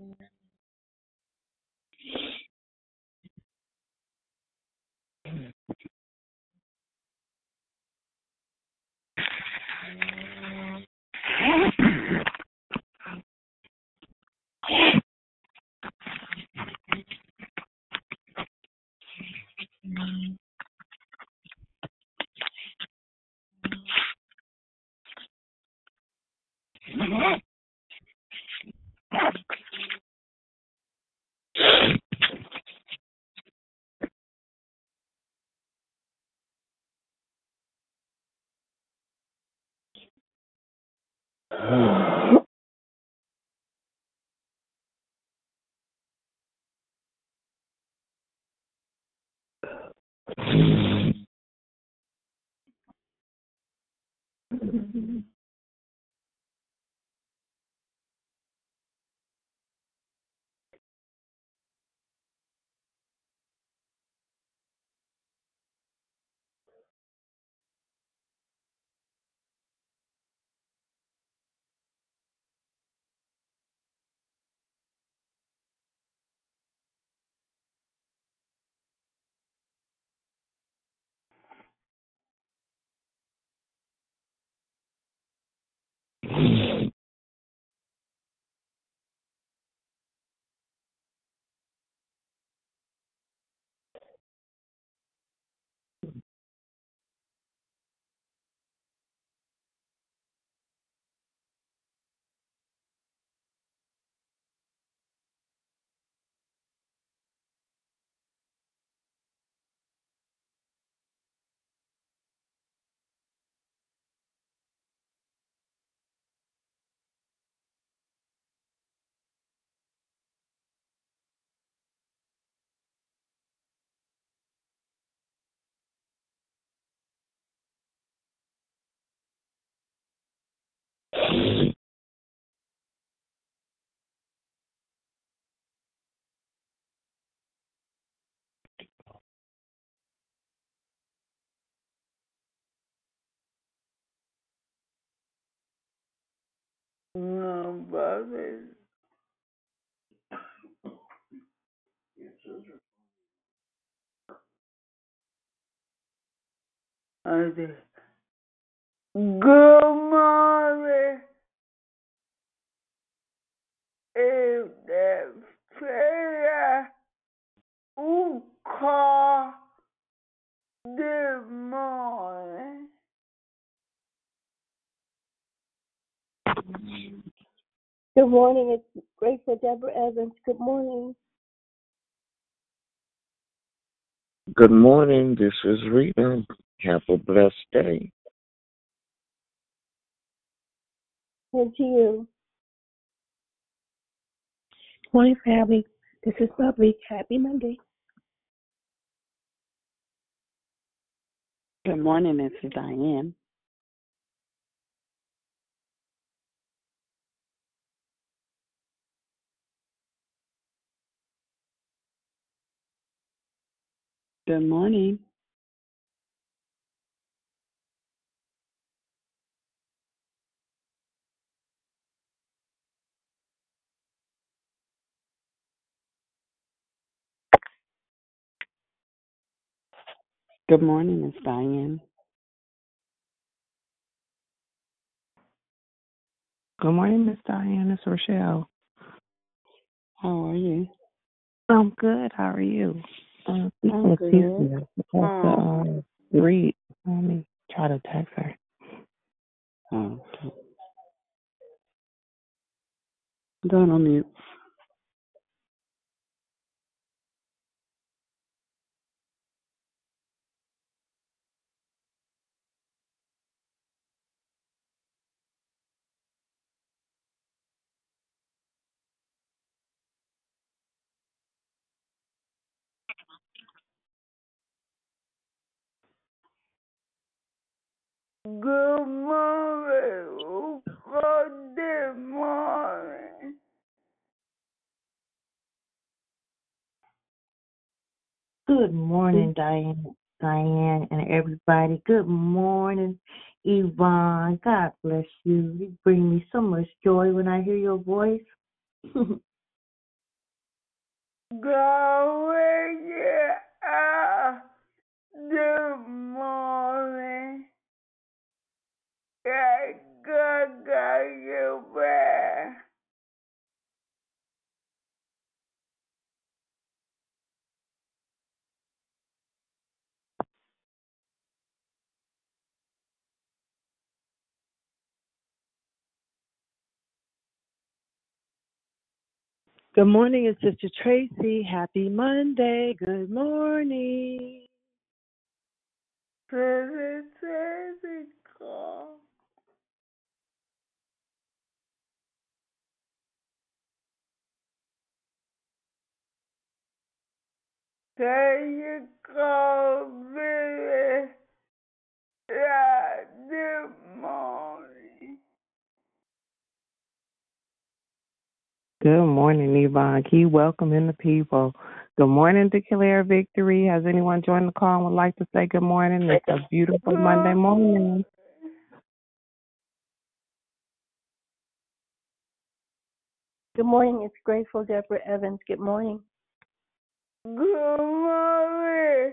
Amen. Wow No, Bobby. I did. Good morning. If the prayer who this morning. Good morning. It's Grateful Deborah Evans. Good morning. Good morning. This is Rita. Have a blessed day. And to you. Morning, family. This is Bubbly. Happy Monday. Good morning, this is Diane. Good morning. Good morning, Miss Diane. Good morning, Miss Diane. It's Rochelle. How are you? I'm good. How are you? Uh, I'm it's good. easier. Supposed to Oh. uh, read. Let me try to text her. Oh, okay. Going on mute. Good morning. This morning? Good morning, Diane, Diane, and everybody. Good morning, Yvonne. God bless you. You bring me so much joy when I hear your voice. going out the morning. I got you back. Good morning, it's Sister Tracy. Happy Monday. Good morning. Physical. There you go, Billy. Yeah, good morning. Good morning, Yvonne. Keep welcoming the people. Good morning, to Declare Victory. Has anyone joined the call and would like to say good morning? It's a beautiful Monday morning. Good morning. It's Grateful Deborah Evans. Good morning. Good morning.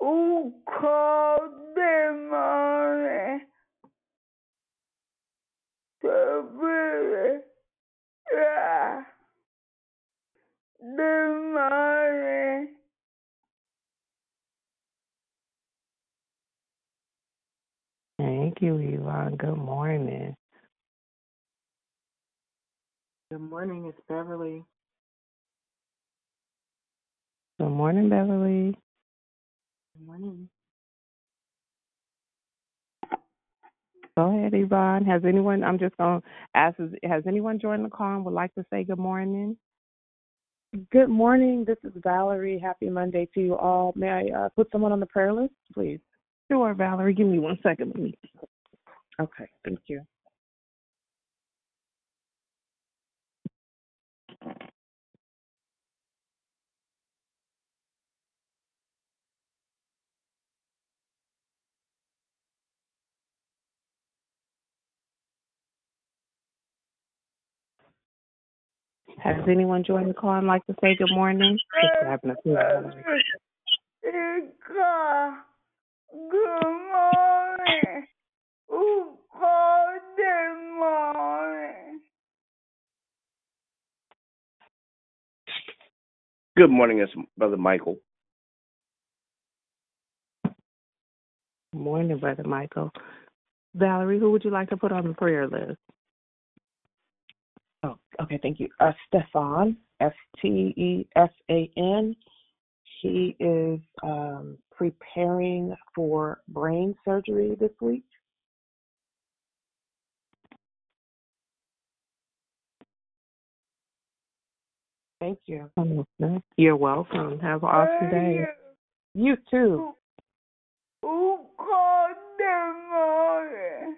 Who called the morning? The Billy. Yeah. Thank you, Yvonne. Good morning. Good morning, it's Beverly. Good morning, Beverly. Good morning. Go ahead, Yvonne. Has anyone, I'm just going to ask, is- has anyone joined the call and would like to say good morning? Good morning. This is Valerie. Happy Monday to you all. May I uh, put someone on the prayer list, please? Sure, Valerie. Give me one second, please. Okay, thank you. Has anyone joined the call and like to say good morning? Just grabbing a few, Valerie. Good morning. Who called the morning? Good morning, it's Brother Michael. Good morning, Brother Michael. Valerie, who would you like to put on the prayer list? Oh, okay, thank you. Uh, Stefan, S T E S A N. He is um, preparing for brain surgery this week. Thank you. You're welcome. Have an awesome day. You too. Who called the morning?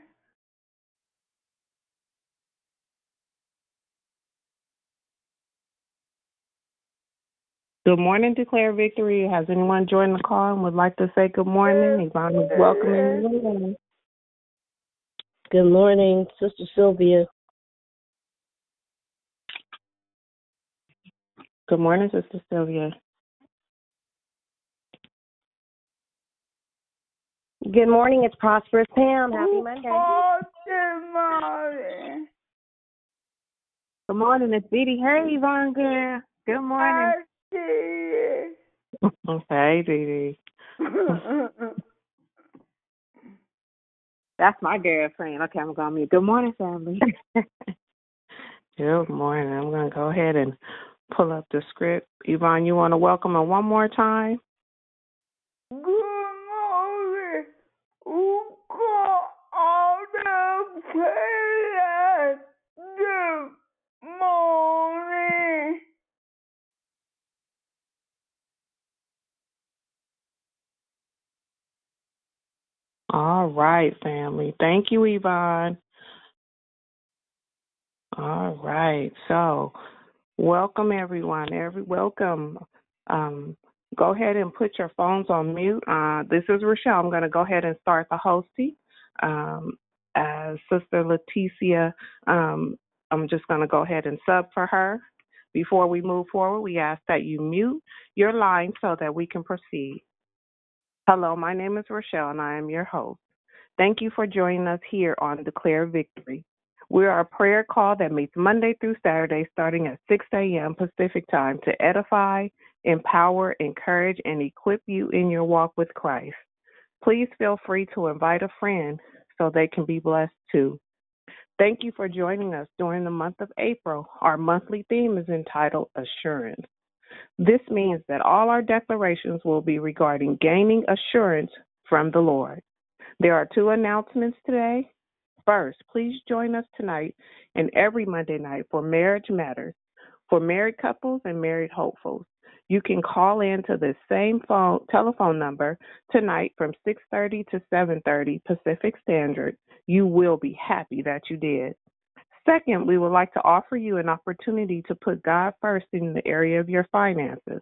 Good morning, Declare Victory. Has anyone joined the call and would like to say good morning? Yvonne is welcoming you. Good morning, Sister Sylvia. Good morning, Sister Sylvia. Good morning. It's Prosperous Pam. Happy Monday. called the morning? Good morning, it's Dee Dee. Hey, Yvonne, girl. Good morning. I see hey, Dee Dee. That's my girlfriend. Okay, I'm going to mute. Good morning, family. Good morning. I'm going to go ahead and pull up the script. Yvonne, you want to welcome her one more time? Good morning. Who called all the prayers? Good morning. All right, family. Thank you, Yvonne. All right. So, welcome everyone. Every welcome. Um, go ahead and put your phones on mute. Uh, this is Rochelle. I'm going to go ahead and start the hosting. Um, Sister Leticia, um, I'm just going to go ahead and sub for her Before we move forward, we ask that you mute your line so that we can proceed. Hello, my name is Rochelle and I am your host. Thank you for joining us here on Declare Victory. We are a prayer call that meets Monday through Saturday starting at 6 a.m. Pacific time to edify, empower, encourage, and equip you in your walk with Christ. Please feel free to invite a friend so they can be blessed too. Thank you for joining us during the month of April. Our monthly theme is entitled Assurance. This means that all our declarations will be regarding gaining assurance from the Lord. There are two announcements today. First, please join us tonight and every Monday night for Marriage Matters for married couples and married hopefuls. You can call in to the same phone telephone number tonight from 6:30 to 7:30 Pacific Standard. You will be happy that you did. Second, we would like to offer you an opportunity to put God first in the area of your finances.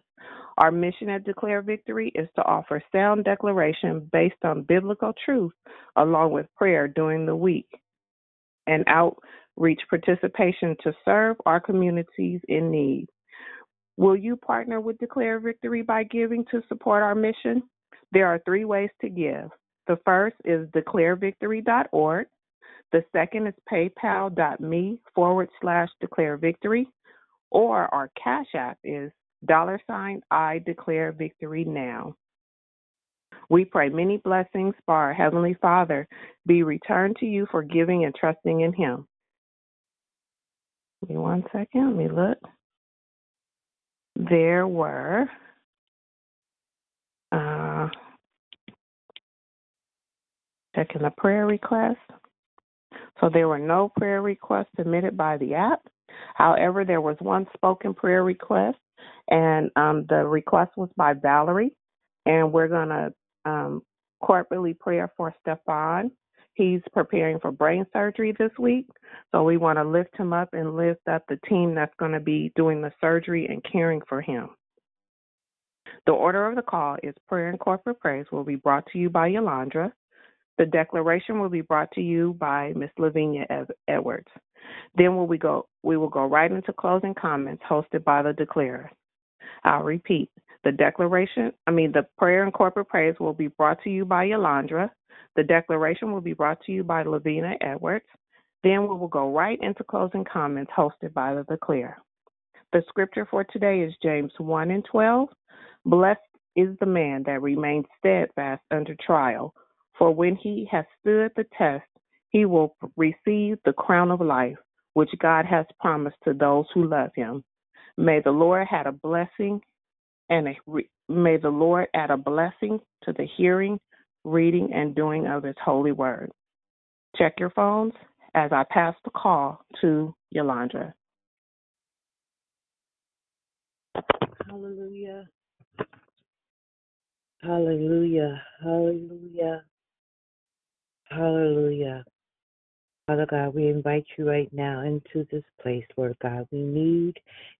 Our mission at Declare Victory is to offer sound declaration based on biblical truth along with prayer during the week and outreach participation to serve our communities in need. Will you partner with Declare Victory by giving to support our mission? There are three ways to give. The first is declarevictory.org. The second is paypal.me forward slash declare victory. Or our Cash App is dollar sign I declare victory now. We pray many blessings for our Heavenly Father be returned to you for giving and trusting in Him. Give me one second. Let me look there were uh, checking the prayer request. So there were no prayer requests submitted by the app. However, there was one spoken prayer request, and um, the request was by Valerie. And we're going to um, corporately pray for Stefan. He's preparing for brain surgery this week. So we want to lift him up and lift up the team that's going to be doing the surgery and caring for him. The order of the call is prayer and corporate praise will be brought to you by Yolandra. The declaration will be brought to you by Ms. Lavinia Edwards. Then will we go we will go right into closing comments hosted by the declarers. I'll repeat. The declaration, I mean the prayer and corporate praise will be brought to you by Yolandra. The declaration will be brought to you by Lavinia Edwards. Then we will go right into closing comments hosted by the declarer. The scripture for today is James 1 and 12. Blessed is the man that remains steadfast under trial, for when he has stood the test, he will receive the crown of life, which God has promised to those who love him. May the Lord add a blessing and a, may the Lord add a blessing to the hearing reading, and doing of His holy word. Check your phones as I pass the call to Yolandra. Hallelujah. Hallelujah. Hallelujah. Hallelujah. Father God, we invite you right now into this place, Lord God. We need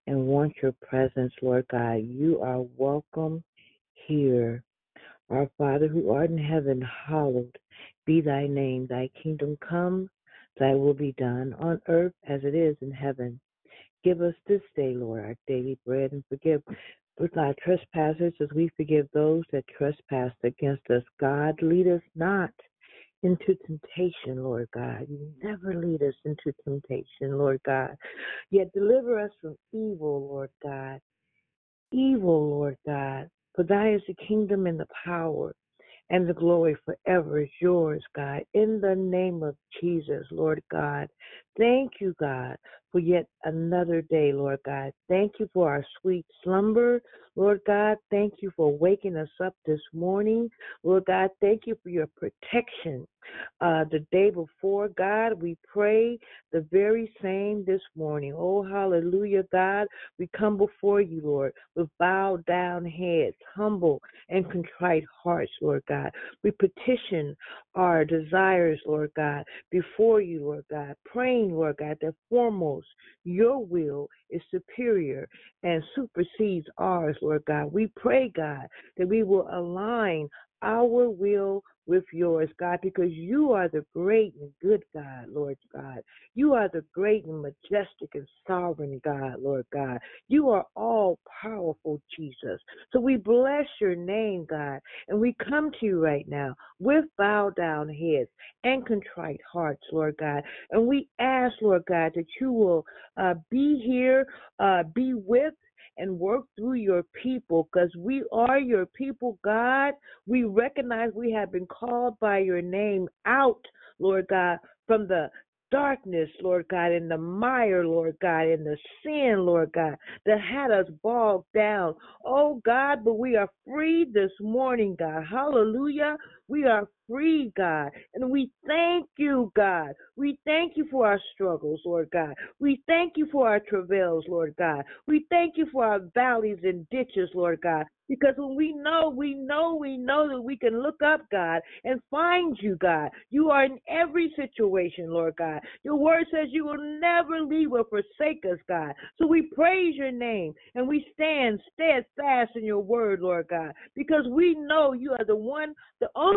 and want your presence, Lord God. You are welcome here. Our Father who art in heaven, hallowed be thy name. Thy kingdom come, thy will be done on earth as it is in heaven. Give us this day, Lord, our daily bread, and forgive our trespasses as we forgive those that trespass against us. God, lead us not into temptation, Lord God. You never lead us into temptation, Lord God. Yet deliver us from evil, Lord God. Evil, Lord God. For thy is the kingdom and the power and the glory forever is yours, God. In the name of Jesus, Lord God. Thank you, God, for yet another day, Lord God. Thank you for our sweet slumber, Lord God. Thank you for waking us up this morning, Lord God. Thank you for your protection uh, the day before, God. We pray the very same this morning. Oh, hallelujah, God. We come before you, Lord, with bowed down heads, humble and contrite hearts, Lord God. We petition our desires, Lord God, before you, Lord God, praying, Lord God, that foremost your will is superior and supersedes ours, Lord God. We pray, God, that we will align our will with yours, God, because you are the great and good God, Lord God. You are the great and majestic and sovereign God, Lord God. You are all powerful, Jesus. So we bless your name, God, and we come to you right now with bowed down heads and contrite hearts, Lord God. And we ask, Lord God, that you will uh, be here, uh, be with, and work through your people because we are your people, God. We recognize we have been called by your name out, Lord God, from the darkness, Lord God, in the mire, Lord God, in the sin, Lord God, that had us bogged down. Oh God, but we are free this morning, God. Hallelujah. We are free, God. And we thank you, God. We thank you for our struggles, Lord God. We thank you for our travails, Lord God. We thank you for our valleys and ditches, Lord God. Because when we know, we know, we know that we can look up, God, and find you, God. You are in every situation, Lord God. Your word says you will never leave or forsake us, God. So we praise your name and we stand steadfast in your word, Lord God, because we know you are the one, the only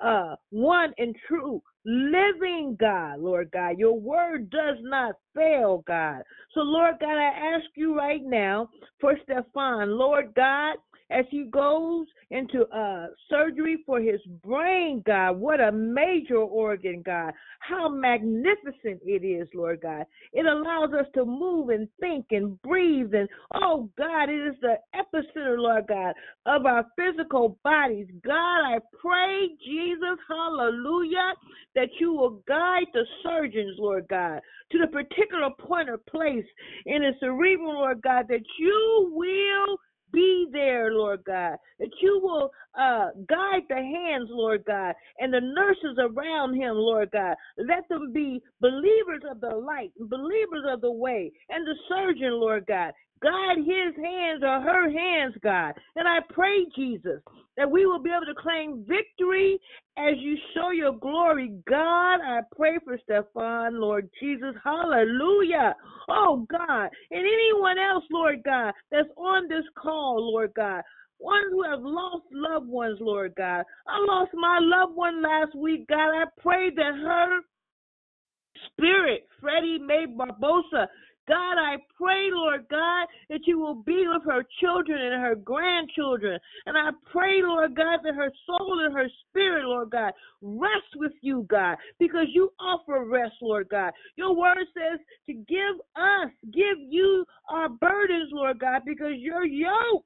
uh, one and true living God, Lord God. Your word does not fail, God. So, Lord God, I ask you right now for Stefan, Lord God, as he goes into uh, surgery for his brain, God. What a major organ, God. How magnificent it is, Lord God. It allows us to move and think and breathe. And oh, God, it is the epicenter, Lord God, of our physical bodies. God, I pray, Jesus, hallelujah, that you will guide the surgeons, Lord God, to the particular point or place in the cerebral, Lord God, that you will be there, Lord God, that you will uh, guide the hands, Lord God, and the nurses around him, Lord God. Let them be believers of the light, believers of the way, and the surgeon, Lord God. Guide his hands or her hands, God. And I pray, Jesus, that we will be able to claim victory as you show your glory. God, I pray for Stefan, Lord Jesus. Hallelujah. Oh, God. And anyone else, Lord God, that's on this call, Lord God. Ones who have lost loved ones, Lord God. I lost my loved one last week, God. I pray that her spirit, Freddie Mae Barbosa, God, I pray, Lord God, that you will be with her children and her grandchildren. And I pray, Lord God, that her soul and her spirit, Lord God, rest with you, God, because you offer rest, Lord God. Your word says to give us, give you our burdens, Lord God, because your yoke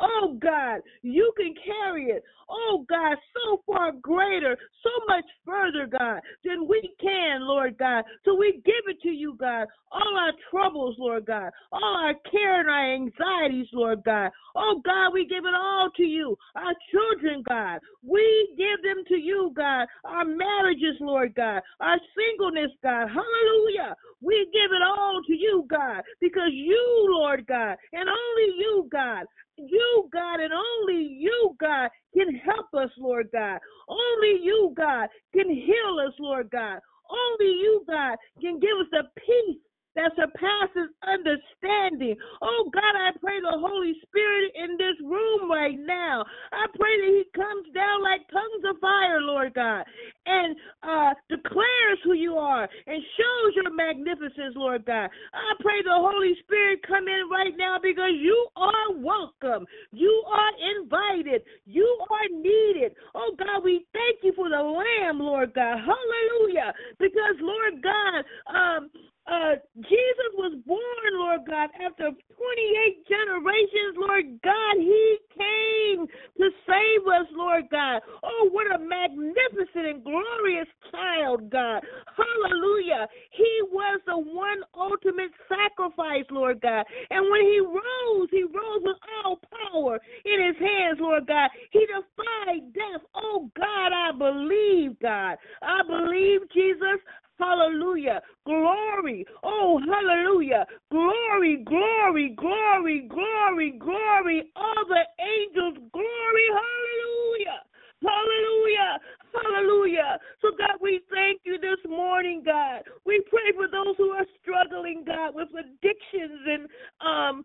Oh God, you can carry it. Oh God, so far greater, so much further, God, than we can, Lord God. So we give it to you, God. All our troubles, Lord God. All our care and our anxieties, Lord God. Oh God, we give it all to you. Our children, God. We give them to you, God. Our marriages, Lord God. Our singleness, God. Hallelujah. We give it all to you, God, because you, Lord God, and only you, God, you, God, and only you, God, can help us, Lord God. Only you, God, can heal us, Lord God. Only you, God, can give us the peace that surpasses understanding. Oh God, I pray the Holy Spirit in this room right now. I pray that He comes down like tongues of fire, Lord God, and uh, declares who you are and shows your magnificence, Lord God. I pray the Holy Spirit come in right now because you are welcome. You are invited. You are needed. Oh God, we thank you for the Lamb, Lord God. Hallelujah. Because Lord God, um, uh, Jesus was born, Lord God, after 28 generations, Lord God. He came to save us, Lord God. Oh, what a magnificent and glorious child, God. Hallelujah. He was the one ultimate sacrifice, Lord God. And when he rose, he rose with all power in his hands, Lord God. He defied death. Oh, God, I believe, God. I believe, Jesus. Hallelujah. Glory. Oh, hallelujah. Glory, glory, glory, glory, glory. All the angels, glory. Hallelujah. Hallelujah. Hallelujah. So, God, we thank you this morning, God. We pray for those who are struggling, God, with addictions and um,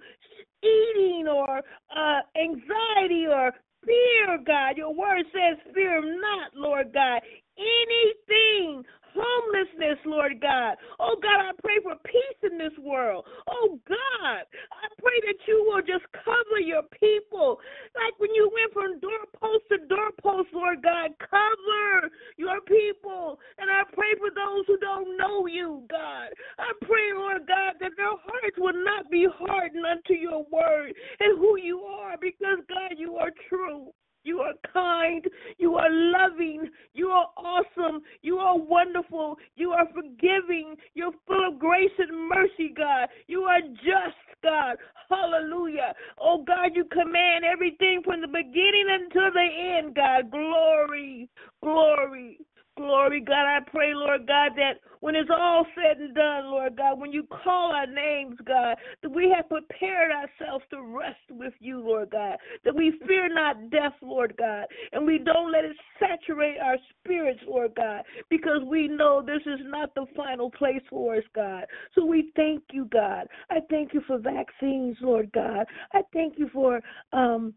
eating or uh, anxiety or fear, God. Your word says, Fear not, Lord God. Anything, homelessness, Lord God. Oh God, I pray for peace in this world. Oh God, I pray that you will just cover your people. Like when you went from doorpost to doorpost, Lord God, cover your people. And I pray for those who don't know you, God. I pray, Lord God, that their hearts will not be hardened unto your word and who you are because, God, you are true. You are kind. You are loving. You are awesome. You are wonderful. You are forgiving. You're full of grace and mercy, God. You are just, God. Hallelujah. Oh, God, you command everything from the beginning until the end, God. Glory, glory, Glory, God, I pray, Lord God, that when it's all said and done, Lord God, when you call our names, God, that we have prepared ourselves to rest with you, Lord God, that we fear not death, Lord God, and we don't let it saturate our spirits, Lord God, because we know this is not the final place for us, God. So we thank you, God. I thank you for vaccines, Lord God. I thank you for um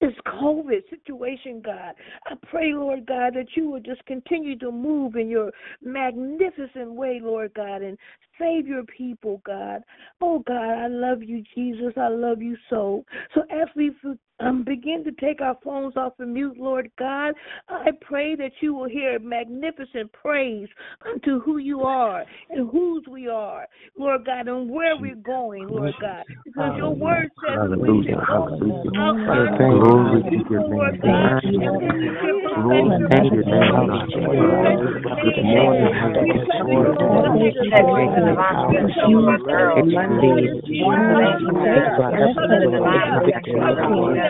this COVID situation, God. I pray, Lord God, that you will just continue to move in your magnificent way, Lord God, and save your people, God. Oh, God, I love you, Jesus. I love you so. So as we um, begin to take our phones off of mute, Lord God, I pray that you will hear magnificent praise unto who you are and whose we are, Lord God, and where we're going, Lord God. Because your word says we should go out Glory to your name, God.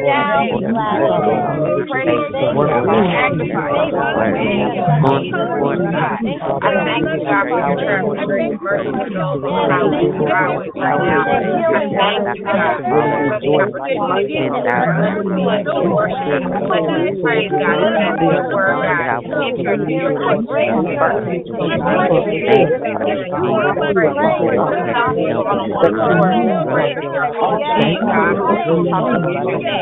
that you had on Calvary. Come inside glory, knowledge of who you are and accept Jesus Christ as Lord and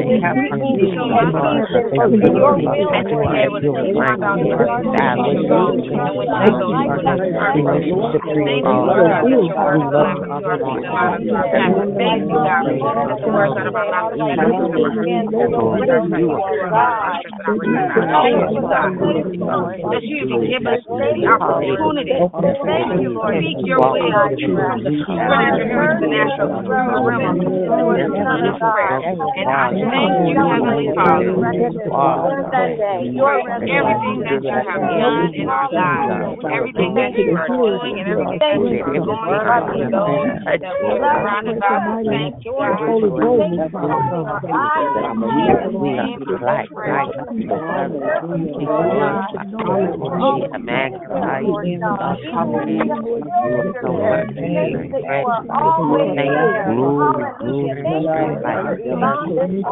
surrounded by those Jesus that is over Christ, Lord God. Thank you for everything, for the opportunity, God, to have that you give us the opportunity to speak your will from the supernatural to the natural through the realm of prayer. And I thank you, Heavenly Father, for everything that you have done in our lives, everything that you are doing, and everything that you are going to do. That we are surrounded by the thank you,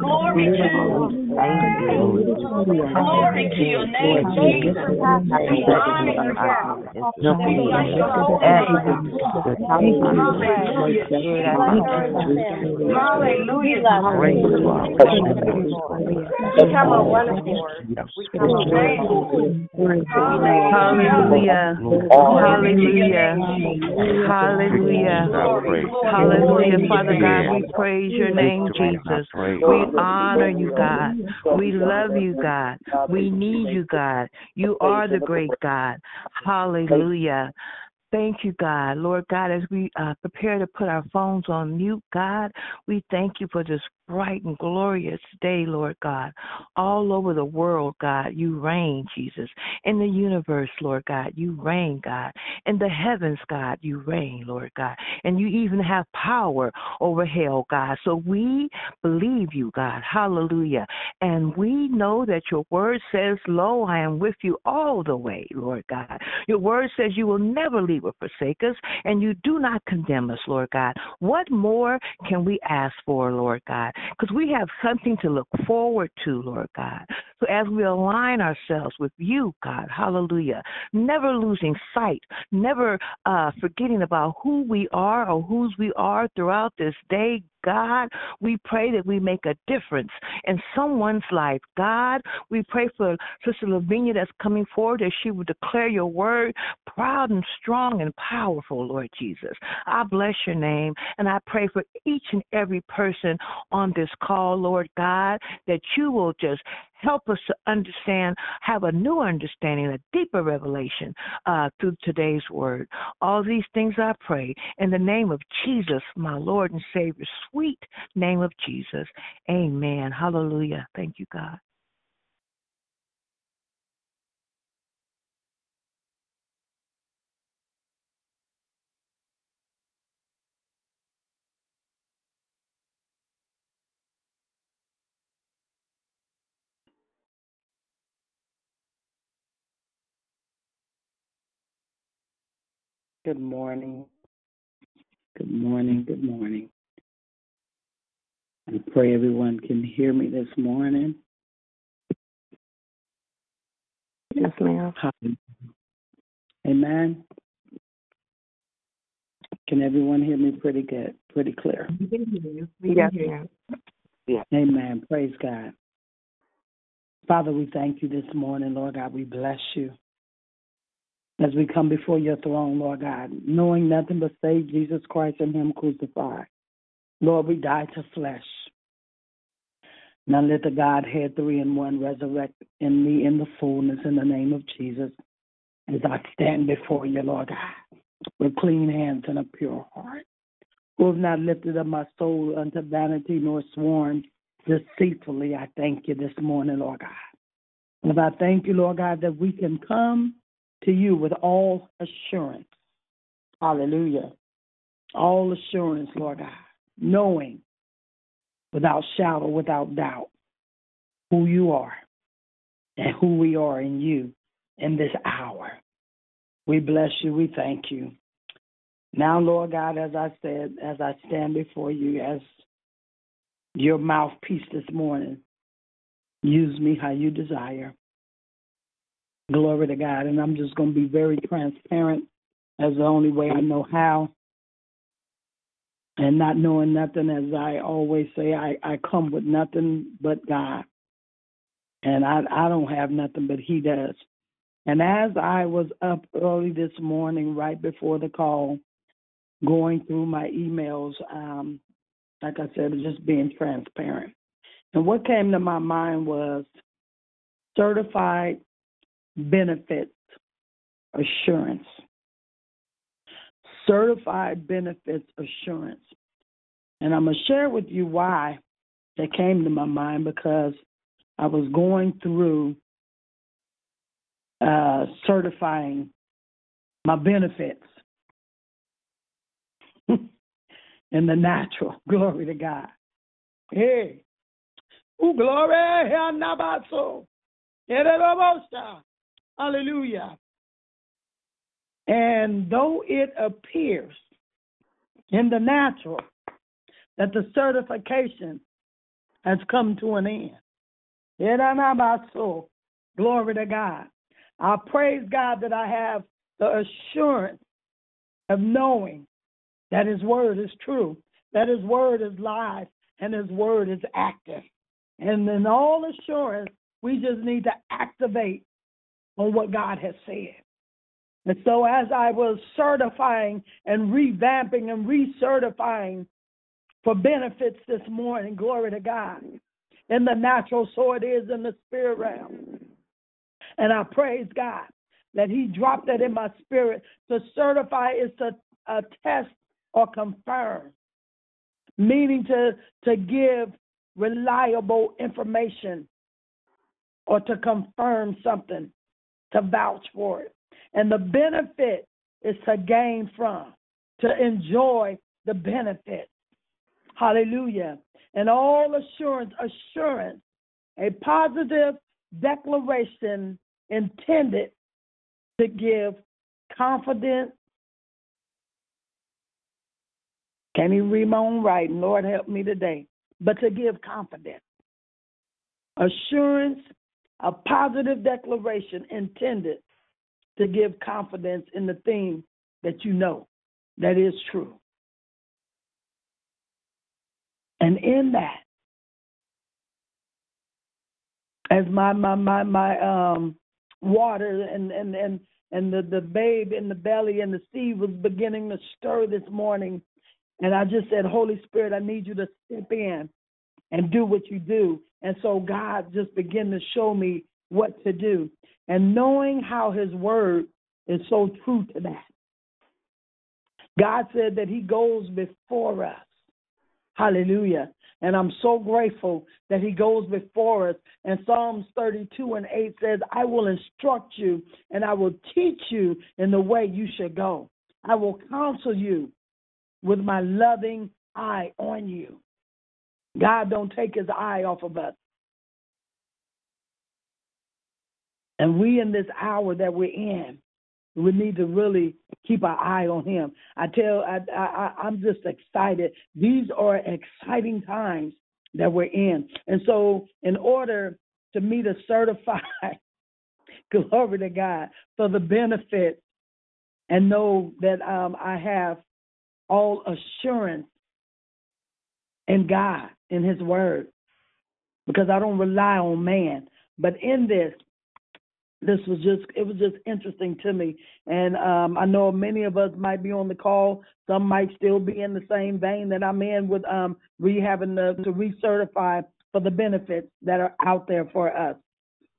glory, glory, strength, life, Thank you, Jesus. Thank you, Thank you, Lord. Thank you, Lord. Thank you, Jesus. We honor you. Glory to your name, Jesus. Hallelujah. Hallelujah. Hallelujah. Hallelujah. Father God, we praise your name, Jesus. We honor you, God. We love you, God. We need you, God. You are the great God. Hallelujah. Thank you, God. Lord God, as we uh, prepare to put our phones on mute, God, we thank you for this bright and glorious day, Lord God. All over the world, God, you reign, Jesus. In the universe, Lord God, you reign, God. In the heavens, God, you reign, Lord God. And you even have power over hell, God. So we believe you, God. Hallelujah. And we know that your word says, Lo, I am with you all the way, Lord God. Your word says you will never leave or forsake us, and you do not condemn us, Lord God. What more can we ask for, Lord God? Because we have something to look forward to, Lord God. So as we align ourselves with you, God, hallelujah, never losing sight, never uh, forgetting about who we are or whose we are throughout this day, God, we pray that we make a difference in someone's life. God, we pray for Sister Lavinia that's coming forward that she will declare your word proud and strong and powerful, Lord Jesus. I bless your name and I pray for each and every person on this call, Lord God, that you will just help us to understand, have a new understanding, a deeper revelation uh, through today's word. All these things I pray in the name of Jesus, my Lord and Savior, sweet name of Jesus. Amen. Hallelujah. Thank you, God. Good morning. Good morning. Good morning. I pray everyone can hear me this morning. Yes, ma'am. Amen. Can everyone hear me pretty good, pretty clear? Yes, ma'am. Amen. Praise God. Father, we thank you this morning, Lord God. We bless you as we come before your throne, Lord God, knowing nothing but save Jesus Christ and Him crucified. Lord, we die to flesh. Now let the Godhead three and one resurrect in me in the fullness in the name of Jesus as I stand before you, Lord God, with clean hands and a pure heart. Who have not lifted up my soul unto vanity nor sworn deceitfully. I thank you this morning, Lord God. And I thank you, Lord God, that we can come to you with all assurance. Hallelujah. All assurance, Lord God, knowing without shadow, without doubt, who you are and who we are in you in this hour. We bless you. We thank you. Now, Lord God, as I said, as I stand before you as your mouthpiece this morning, use me how you desire. Glory to God. And I'm just going to be very transparent as the only way I know how. And not knowing nothing, as I always say, I, I come with nothing but God. And I, I don't have nothing but He does. And as I was up early this morning, right before the call, going through my emails, um, like I said, just being transparent. And what came to my mind was certified benefits assurance. Certified benefits assurance. And I'm going to share with you why that came to my mind because I was going through uh, certifying my benefits in the natural. Glory to God. Hey. Ooh, glory. Hallelujah. And though it appears in the natural that the certification has come to an end, glory to God. I praise God that I have the assurance of knowing that His word is true, that His word is live, and His word is active. And in all assurance, we just need to activate on what God has said. And so, as I was certifying and revamping and recertifying for benefits this morning, glory to God, in the natural, so it is in the spirit realm. And I praise God that He dropped that in my spirit. To certify is to attest or confirm, meaning to, to give reliable information or to confirm something, to vouch for it. And the benefit is to gain from, to enjoy the benefit. Hallelujah. And all assurance, assurance, a positive declaration intended to give confidence. Can't even read my own writing. Lord help me today. But to give confidence. Assurance, a positive declaration intended to give confidence in the thing that you know that is true. And in that, as my my my my um water and and and and the the babe in the belly and the seed was beginning to stir this morning and i just said holy spirit i need you to step in and do what you do and so god just began to show me what to do and knowing how his word is so true to that god said that he goes before us hallelujah and I'm so grateful that he goes before us. And Psalms 32 and 8 says, I will instruct you and I will teach you in the way you should go. I will counsel you with my loving eye on you. God don't take his eye off of us. And we in this hour that we're in, we need to really keep our eye on him. I tell, I, I, I'm just excited. These are exciting times that we're in. And so, in order to meet a certified, glory to God, for the benefit and know that um, I have all assurance in God, in His Word, because I don't rely on man. But in this, this was just it was just interesting to me. And um i know many of us might be on the call. Some might still be in the same vein that i'm in with um rehabbing the to recertify for the benefits that are out there for us.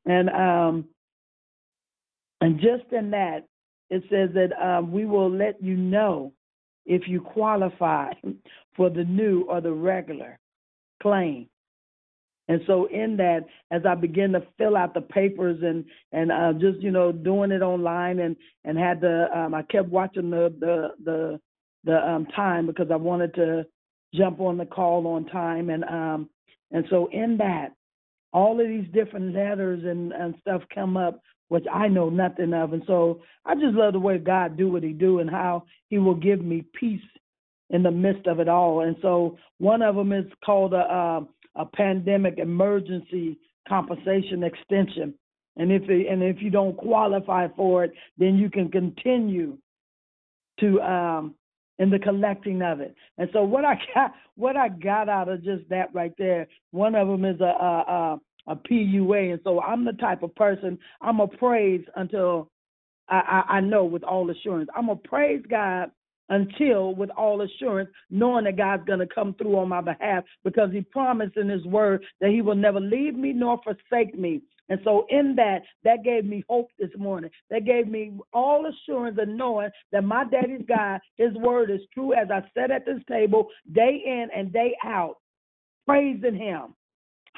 And um and just in that it says that um we will let you know if you qualify for the new or the regular claim. And so in that, as I began to fill out the papers and and uh, just you know doing it online and and had the um, I kept watching the the the the um, time because I wanted to jump on the call on time. And um and so in that all of these different letters and and stuff come up which I know nothing of and so I just love the way God do what he do and how he will give me peace in the midst of it all and so one of them is called a uh, a pandemic emergency compensation extension. And if it, and if you don't qualify for it, then you can continue to um in the collecting of it. And so what I got what I got out of just that right there, one of them is a a, a, PUA, and so I'm the type of person I'm a praise until I, I, I know with all assurance. I'm a praise God until with all assurance, knowing that God's going to come through on my behalf because He promised in His Word that He will never leave me nor forsake me. And so, in that, that gave me hope this morning. That gave me all assurance of knowing that my daddy's God, His Word is true as I sat at this table day in and day out, praising Him.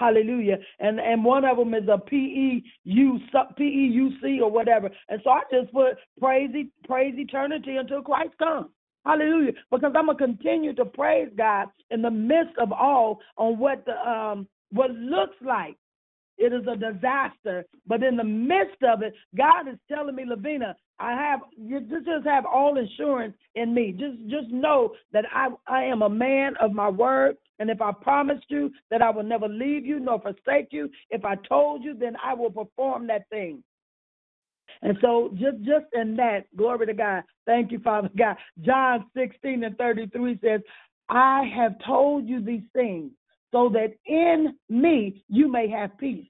Hallelujah. And and one of them is a P E U P E U C or whatever. And so I just put praise praise eternity until Christ comes. Hallelujah. Because I'm gonna continue to praise God in the midst of all on what the um what looks like it is a disaster. But in the midst of it, God is telling me, Lavina, I have you just have all insurance in me. Just just know that I I am a man of my word. And if I promised you that I will never leave you nor forsake you, if I told you, then I will perform that thing. And so just just in that, glory to God. Thank you, Father God. John 16 and 33 says, I have told you these things so that in me you may have peace.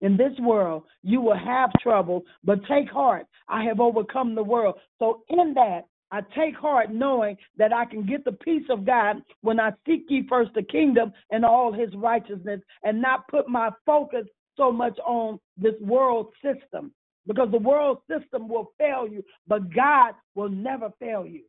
In this world you will have trouble, but take heart. I have overcome the world. So in that, I take heart knowing that I can get the peace of God when I seek ye first the kingdom and all his righteousness and not put my focus so much on this world system because the world system will fail you, but God will never fail you.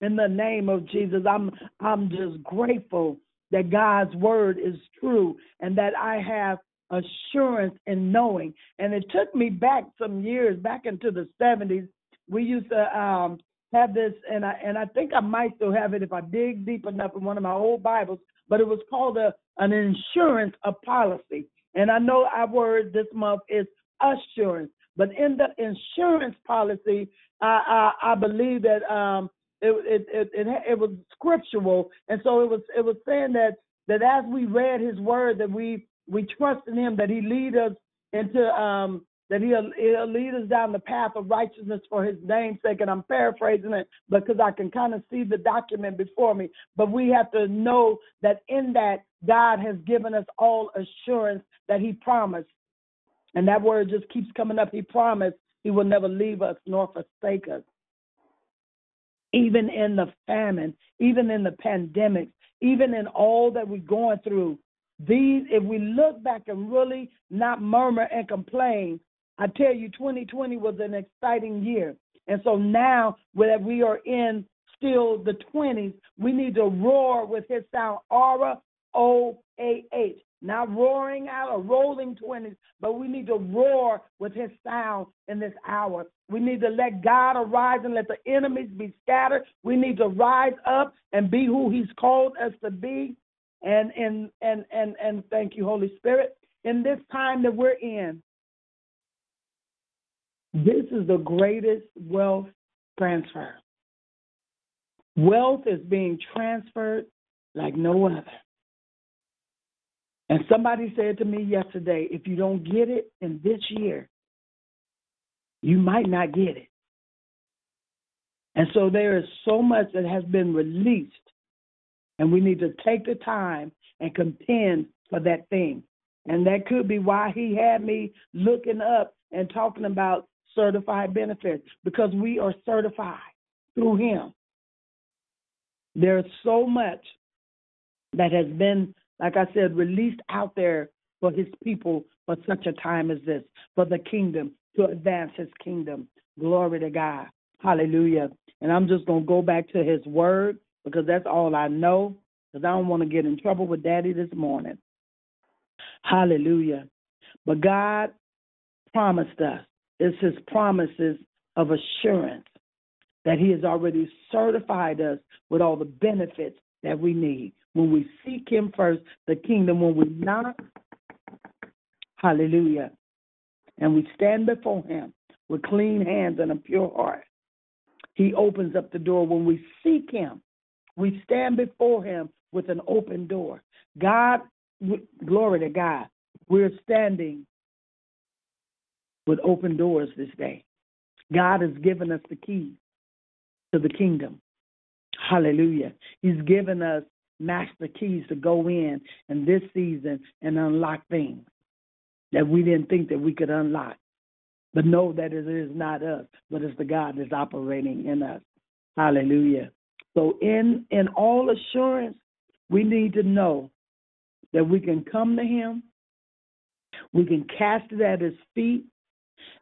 In the name of Jesus, I'm I'm just grateful that God's word is true and that I have assurance in knowing. And it took me back some years, back into the 70s. We used to um, have this, and I and I think I might still have it if I dig deep enough in one of my old Bibles. But it was called a an insurance a policy. And I know our word this month is assurance. But in the insurance policy, I I, I believe that um, it, it it it it was scriptural, and so it was it was saying that that as we read His word, that we we trust in Him, that He lead us into um that he'll, he'll lead us down the path of righteousness for his name's sake. And I'm paraphrasing it because I can kind of see the document before me. But we have to know that in that, God has given us all assurance that he promised. And that word just keeps coming up. He promised he will never leave us nor forsake us. Even in the famine, even in the pandemic, even in all that we're going through, these, if we look back and really not murmur and complain, I tell you, 2020 was an exciting year. And so now that we are in still the 20s, we need to roar with his sound, aura, O A H. Not roaring out or rolling 20s, but we need to roar with his sound in this hour. We need to let God arise and let the enemies be scattered. We need to rise up and be who he's called us to be. And and and and and thank you, Holy Spirit. In this time that we're in, this is the greatest wealth transfer. Wealth is being transferred like no other. And somebody said to me yesterday, if you don't get it in this year, you might not get it. And so there is so much that has been released, and we need to take the time and contend for that thing. And that could be why he had me looking up and talking about certified benefits because we are certified through Him. There's so much that has been, like I said, released out there for His people for such a time as this, for the kingdom, to advance His kingdom. Glory to God. Hallelujah. And I'm just going to go back to His word because that's all I know because I don't want to get in trouble with Daddy this morning. Hallelujah. But God promised us it's his promises of assurance that he has already certified us with all the benefits that we need. When we seek him first, the kingdom, when we knock, hallelujah, and we stand before him with clean hands and a pure heart, he opens up the door. When we seek him, we stand before him with an open door. God, glory to God, we're standing would open doors this day. God has given us the keys to the kingdom. Hallelujah. He's given us master keys to go in in this season and unlock things that we didn't think that we could unlock. But know that it is not us, but it's the God that's operating in us. Hallelujah. So in in all assurance, we need to know that we can come to him, we can cast it at his feet,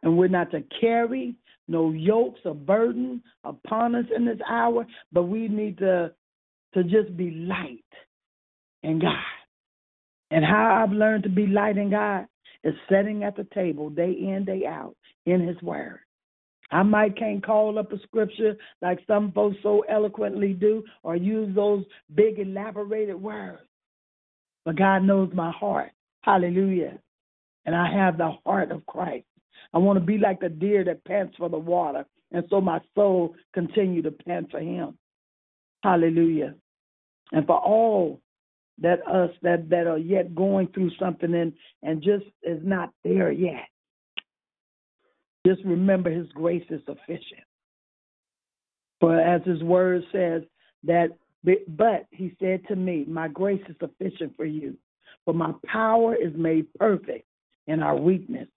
and we're not to carry no yokes or burden upon us in this hour, but we need to to just be light in God. And how I've learned to be light in God is sitting at the table day in, day out in his word. I might can't call up a scripture like some folks so eloquently do or use those big elaborated words. But God knows my heart. Hallelujah. And I have the heart of Christ. I want to be like the deer that pants for the water. And so my soul continue to pant for him. Hallelujah. And for all that us that, that are yet going through something and, and just is not there yet. Just remember his grace is sufficient. For as his word says, that but he said to me, My grace is sufficient for you, for my power is made perfect in our weakness.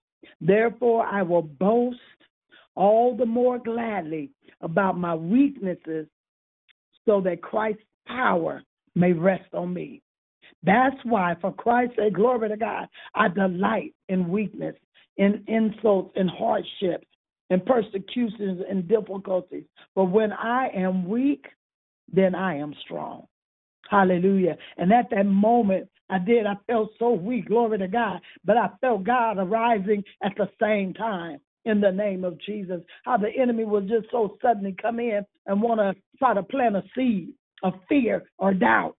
Therefore I will boast all the more gladly about my weaknesses so that Christ's power may rest on me. That's why, for Christ's sake, glory to God, I delight in weakness, in insults, in hardships, in persecutions, and difficulties. But when I am weak, then I am strong. Hallelujah. And at that moment, I did. I felt so weak, glory to God. But I felt God arising at the same time in the name of Jesus. How the enemy will just so suddenly come in and want to try to plant a seed of fear or doubt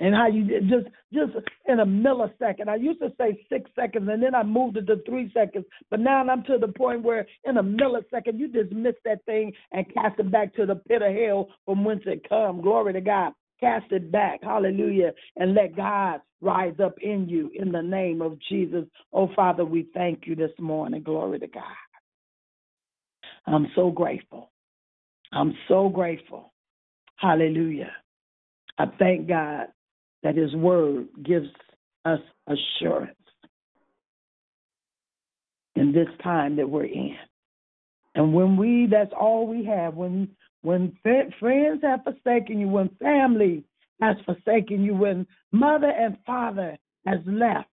and how you just just in a millisecond. I used to say six seconds, and then I moved it to three seconds. But now I'm to the point where in a millisecond you dismiss that thing and cast it back to the pit of hell from whence it come. Glory to God. Cast it back, hallelujah, and let God rise up in you in the name of Jesus. Oh, Father, we thank you this morning. Glory to God. I'm so grateful. I'm so grateful. Hallelujah. I thank God that His Word gives us assurance in this time that we're in. And when we, that's all we have. When when friends have forsaken you, when family has forsaken you, when mother and father has left,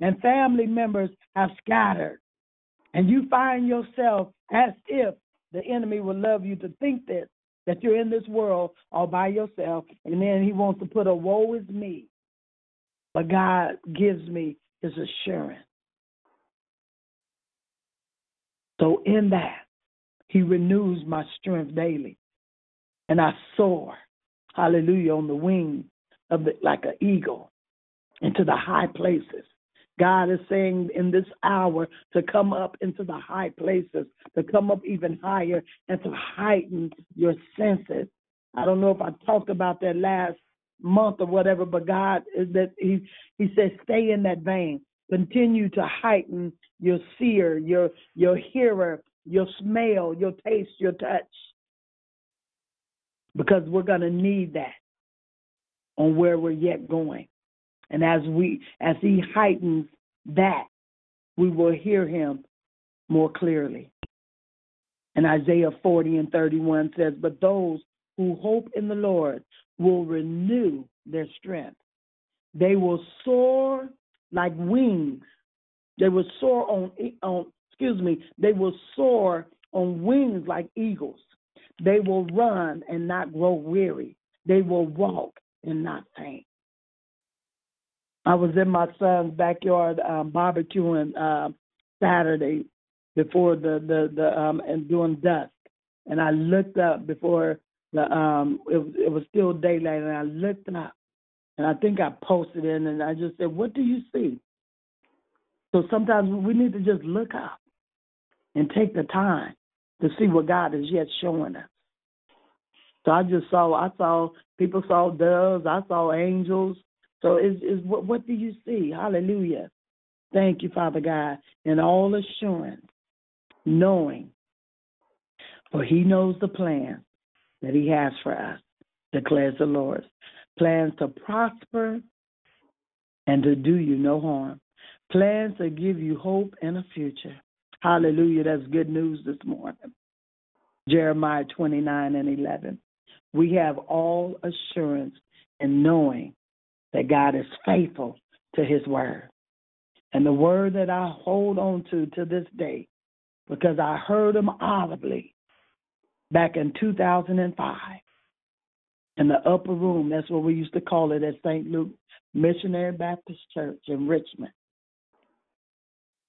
and family members have scattered, and you find yourself as if the enemy would love you to think this, that you're in this world all by yourself, and then he wants to put a woe is me. But God gives me his assurance. So in that, he renews my strength daily. And I soar, hallelujah, on the wings of the, like an eagle into the high places. God is saying in this hour to come up into the high places, to come up even higher and to heighten your senses. I don't know if I talked about that last month or whatever, but God is that He He says stay in that vein. Continue to heighten your seer, your your hearer, your smell, your taste, your touch. Because we're gonna need that on where we're yet going. And as we as he heightens that, we will hear him more clearly. And Isaiah 40 and 31 says, But those who hope in the Lord will renew their strength. They will soar like wings. They will soar on, on excuse me, they will soar on wings like eagles. They will run and not grow weary. They will walk and not faint. I was in my son's backyard um, barbecuing uh, Saturday before the the the um and doing dusk, and I looked up before the um it it was still daylight, and I looked up, and I think I posted in, and I just said, "What do you see?" So sometimes we need to just look up and take the time to see what God is yet showing us. So I just saw I saw people saw doves, I saw angels, so is is what what do you see? Hallelujah. Thank you, Father God, in all assurance. knowing, for he knows the plan that he has for us, declares the Lord. Plans to prosper and to do you no harm. Plans to give you hope and a future. Hallelujah. That's good news this morning. Jeremiah 29 and 11. We have all assurance in knowing that God is faithful to his word. And the word that I hold on to to this day, because I heard him audibly back in 2005 in the upper room. That's what we used to call it at St. Luke Missionary Baptist Church in Richmond.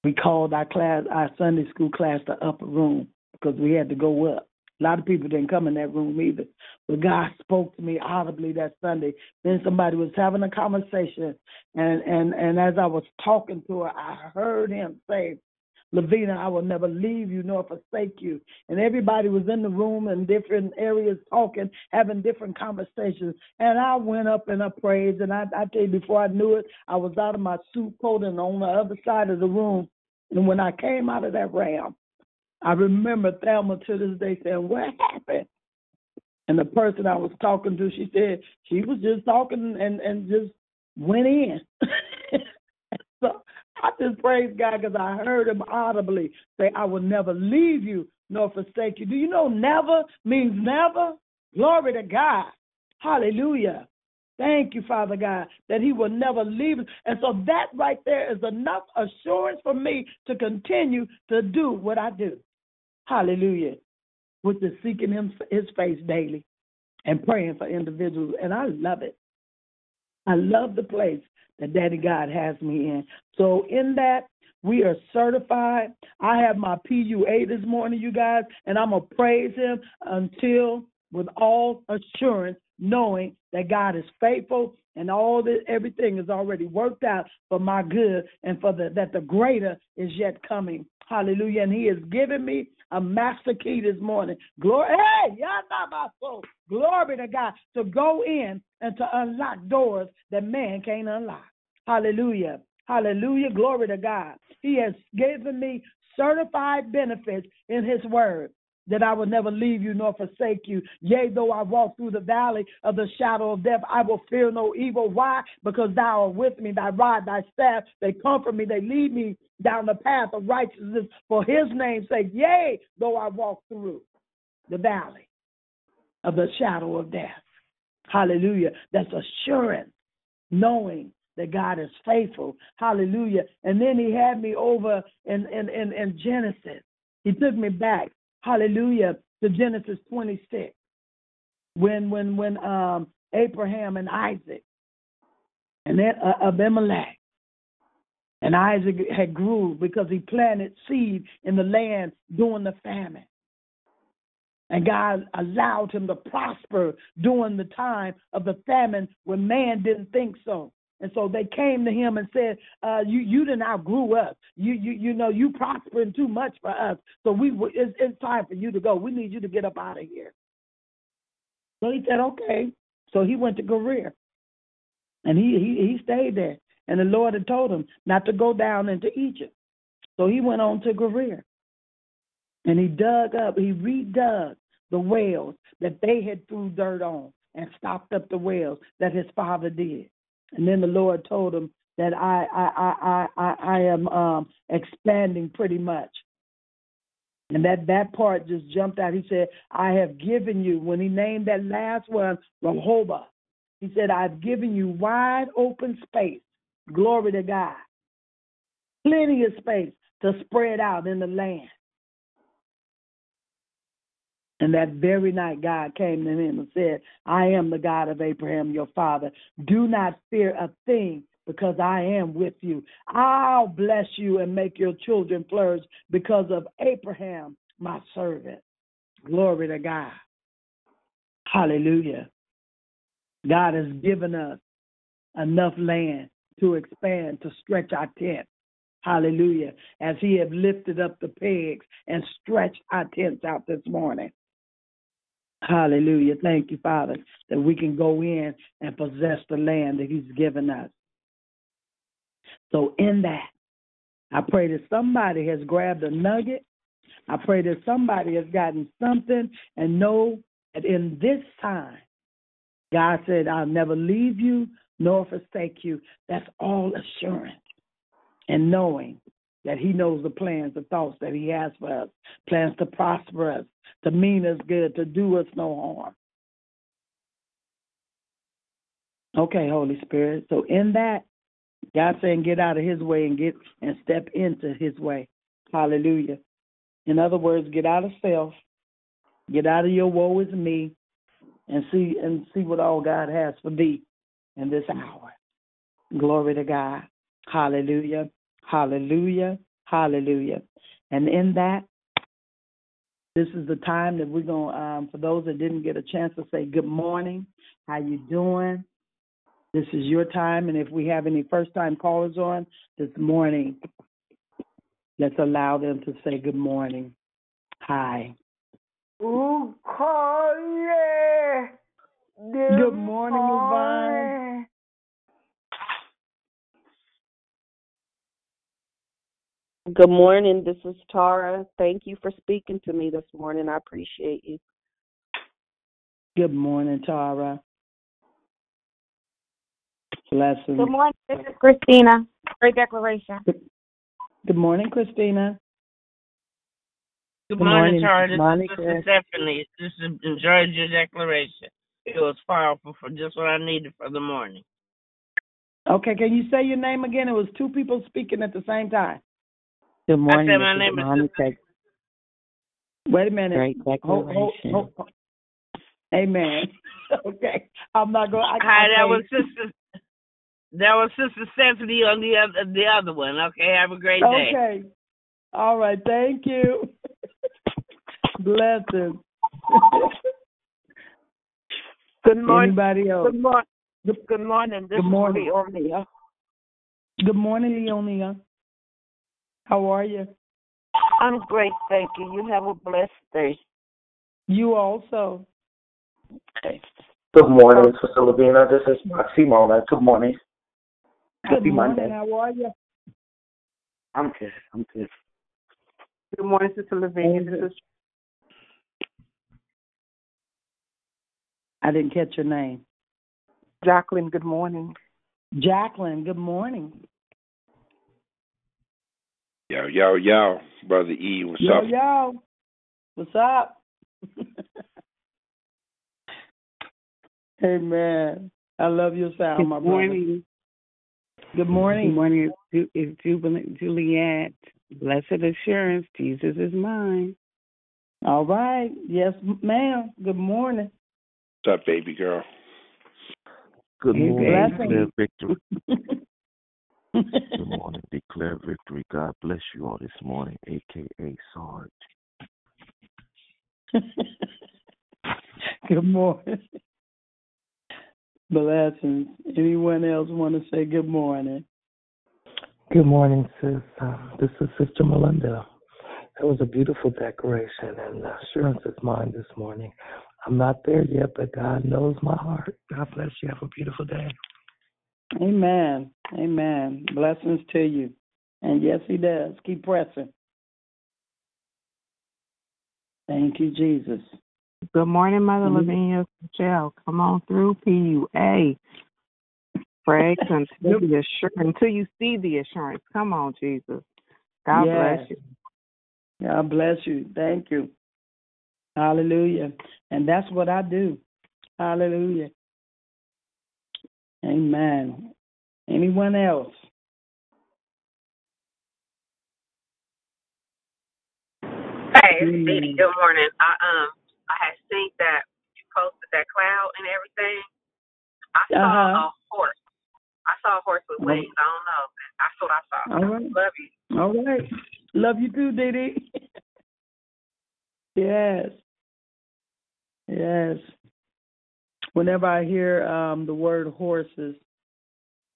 We called our class, our Sunday school class, the upper room because we had to go up. A lot of people didn't come in that room either. But God spoke to me audibly that Sunday. Then somebody was having a conversation, and and and as I was talking to her, I heard him say, Lavina, I will never leave you nor forsake you. And everybody was in the room in different areas talking, having different conversations. And I went up and I prayed. And I, I tell you, before I knew it, I was out of my suit coat and on the other side of the room. And when I came out of that realm, I remember Thelma to this day saying, What happened? And the person I was talking to, she said she was just talking and, and just went in. I just praise God because I heard him audibly say, I will never leave you nor forsake you. Do you know never means never? Glory to God. Hallelujah. Thank you, Father God, that He will never leave us. And so that right there is enough assurance for me to continue to do what I do. Hallelujah. Which is seeking him his face daily and praying for individuals. And I love it. I love the place that Daddy God has me in. So in that, we are certified. I have my PUA this morning, you guys, and I'm going to praise him until with all assurance, knowing that God is faithful and all this everything is already worked out for my good and for the that the greater is yet coming. Hallelujah. And he has given me a master key this morning. Glory, hey. Glory to God to go in and to unlock doors that man can't unlock. Hallelujah. Hallelujah. Glory to God. He has given me certified benefits in his word that I will never leave you nor forsake you. Yea, though I walk through the valley of the shadow of death, I will fear no evil. Why? Because thou art with me, thy rod, thy staff, they comfort me, they lead me down the path of righteousness for his name's sake. Yea, though I walk through the valley of the shadow of death. Hallelujah. That's assurance, knowing that God is faithful. Hallelujah. And then he had me over in, in, in, in Genesis. He took me back, hallelujah, to Genesis 26. When when when um Abraham and Isaac and then uh, Abimelech and Isaac had grew because he planted seed in the land during the famine. And God allowed him to prosper during the time of the famine when man didn't think so. And so they came to him and said, uh, "You you didn't outgrew us. You you you know you prospering too much for us. So we it's, it's time for you to go. We need you to get up out of here." So he said, "Okay." So he went to Gerar, and he he he stayed there. And the Lord had told him not to go down into Egypt. So he went on to Gerar. And he dug up, he redug the wells that they had threw dirt on and stopped up the wells that his father did. And then the Lord told him that I I I I I am um expanding pretty much. And that that part just jumped out. He said, I have given you, when he named that last one, Rehoboth, he said, I've given you wide open space. Glory to God. Plenty of space to spread out in the land. And that very night, God came to him and said, I am the God of Abraham, your father. Do not fear a thing because I am with you. I'll bless you and make your children flourish because of Abraham, my servant. Glory to God. Hallelujah. God has given us enough land to expand, to stretch our tent. Hallelujah. As He have lifted up the pegs and stretched our tents out this morning. Hallelujah. Thank you, Father, that we can go in and possess the land that He's given us. So, in that, I pray that somebody has grabbed a nugget, I pray that somebody has gotten something and know that in this time, God said, I'll never leave you nor forsake you. That's all assurance and knowing that He knows the plans, the thoughts that He has for us, plans to prosper us, to mean us good, to do us no harm. Okay, Holy Spirit. So in that, God saying get out of his way and get and step into his way. Hallelujah. In other words, get out of self, get out of your woe is me, and see and see what all God has for thee in this hour. Glory to God. Hallelujah. Hallelujah. Hallelujah. And in that, this is the time that we're going to, um, for those that didn't get a chance to say good morning, how you doing? This is your time, and if we have any first-time callers on this morning, let's allow them to say good morning. Hi. Good morning, Yvonne. Good morning. This is Tara. Thank you for speaking to me this morning. I appreciate you. Good morning, Tara. Blessings. Good morning. This is Christina. Great declaration. Good morning, Christina. Good, Good morning, morning, Charlie. This Monica. is Sister Stephanie. This is enjoyed your declaration. It was powerful for just what I needed for the morning. Okay, can you say your name again? It was two people speaking at the same time. Good morning, I said my Mrs. name is Monica. Wait a minute. Great Hold, hold, declaration. hold, hold. Amen. okay, I'm not going. I, Hi, that was Sister. That was Sister Stephanie on the other the other one. Okay, have a great day. Okay. All right. Thank you. Blessings. Good morning. Anybody else? Good morning. Good morning. This Good morning. is Leonia. Good morning, Leonia. How are you? I'm great, thank you. You have a blessed day. You also. Good morning, Sister Lavina. This is Simona. Good morning. Good Happy morning. Monday. How are you? I'm good. I'm good. Good morning, Sister Lavinia. This is I didn't catch your name. Jacqueline. Good morning. Jacqueline. Good morning. Yo, yo, yo, brother E, what's yo, up? yo. What's up? hey man, I love your sound, Good my brother. morning. Good morning. Good morning. It's, Ju- it's Jubilant Juliet. Blessed assurance, Jesus is mine. All right. Yes, ma'am. Good morning. What's up, baby girl? Good Amen. morning. Blessings. Declare victory. Good morning. Declare victory. God bless you all this morning, aka Sarge. good morning. Blessings. Anyone else want to say good morning? Good morning, sis. Um, this is Sister Melinda. That was a beautiful decoration, and assurance is mine this morning. I'm not there yet, but God knows my heart. God bless you. Have a beautiful day. Amen. Amen. Blessings to you. And yes, he does. Keep pressing. Thank you, Jesus. Good morning, Mother Mhm. Lavinia. Michelle, come on through. PUA. Pray until the assur- until you see the assurance. Come on, Jesus. God bless you. God bless you. Thank you. Hallelujah. And that's what I do. Hallelujah. Amen. Anyone else? Hey, it's Mm. Good morning. I um I had seen that you posted that cloud and everything. I saw Uh-huh. a horse. I saw a horse with Oh. wings. I don't know. That's what I saw. All right. Love you. All right. Love you too, Dee Dee. yes. Yes. Whenever I hear um the word horses,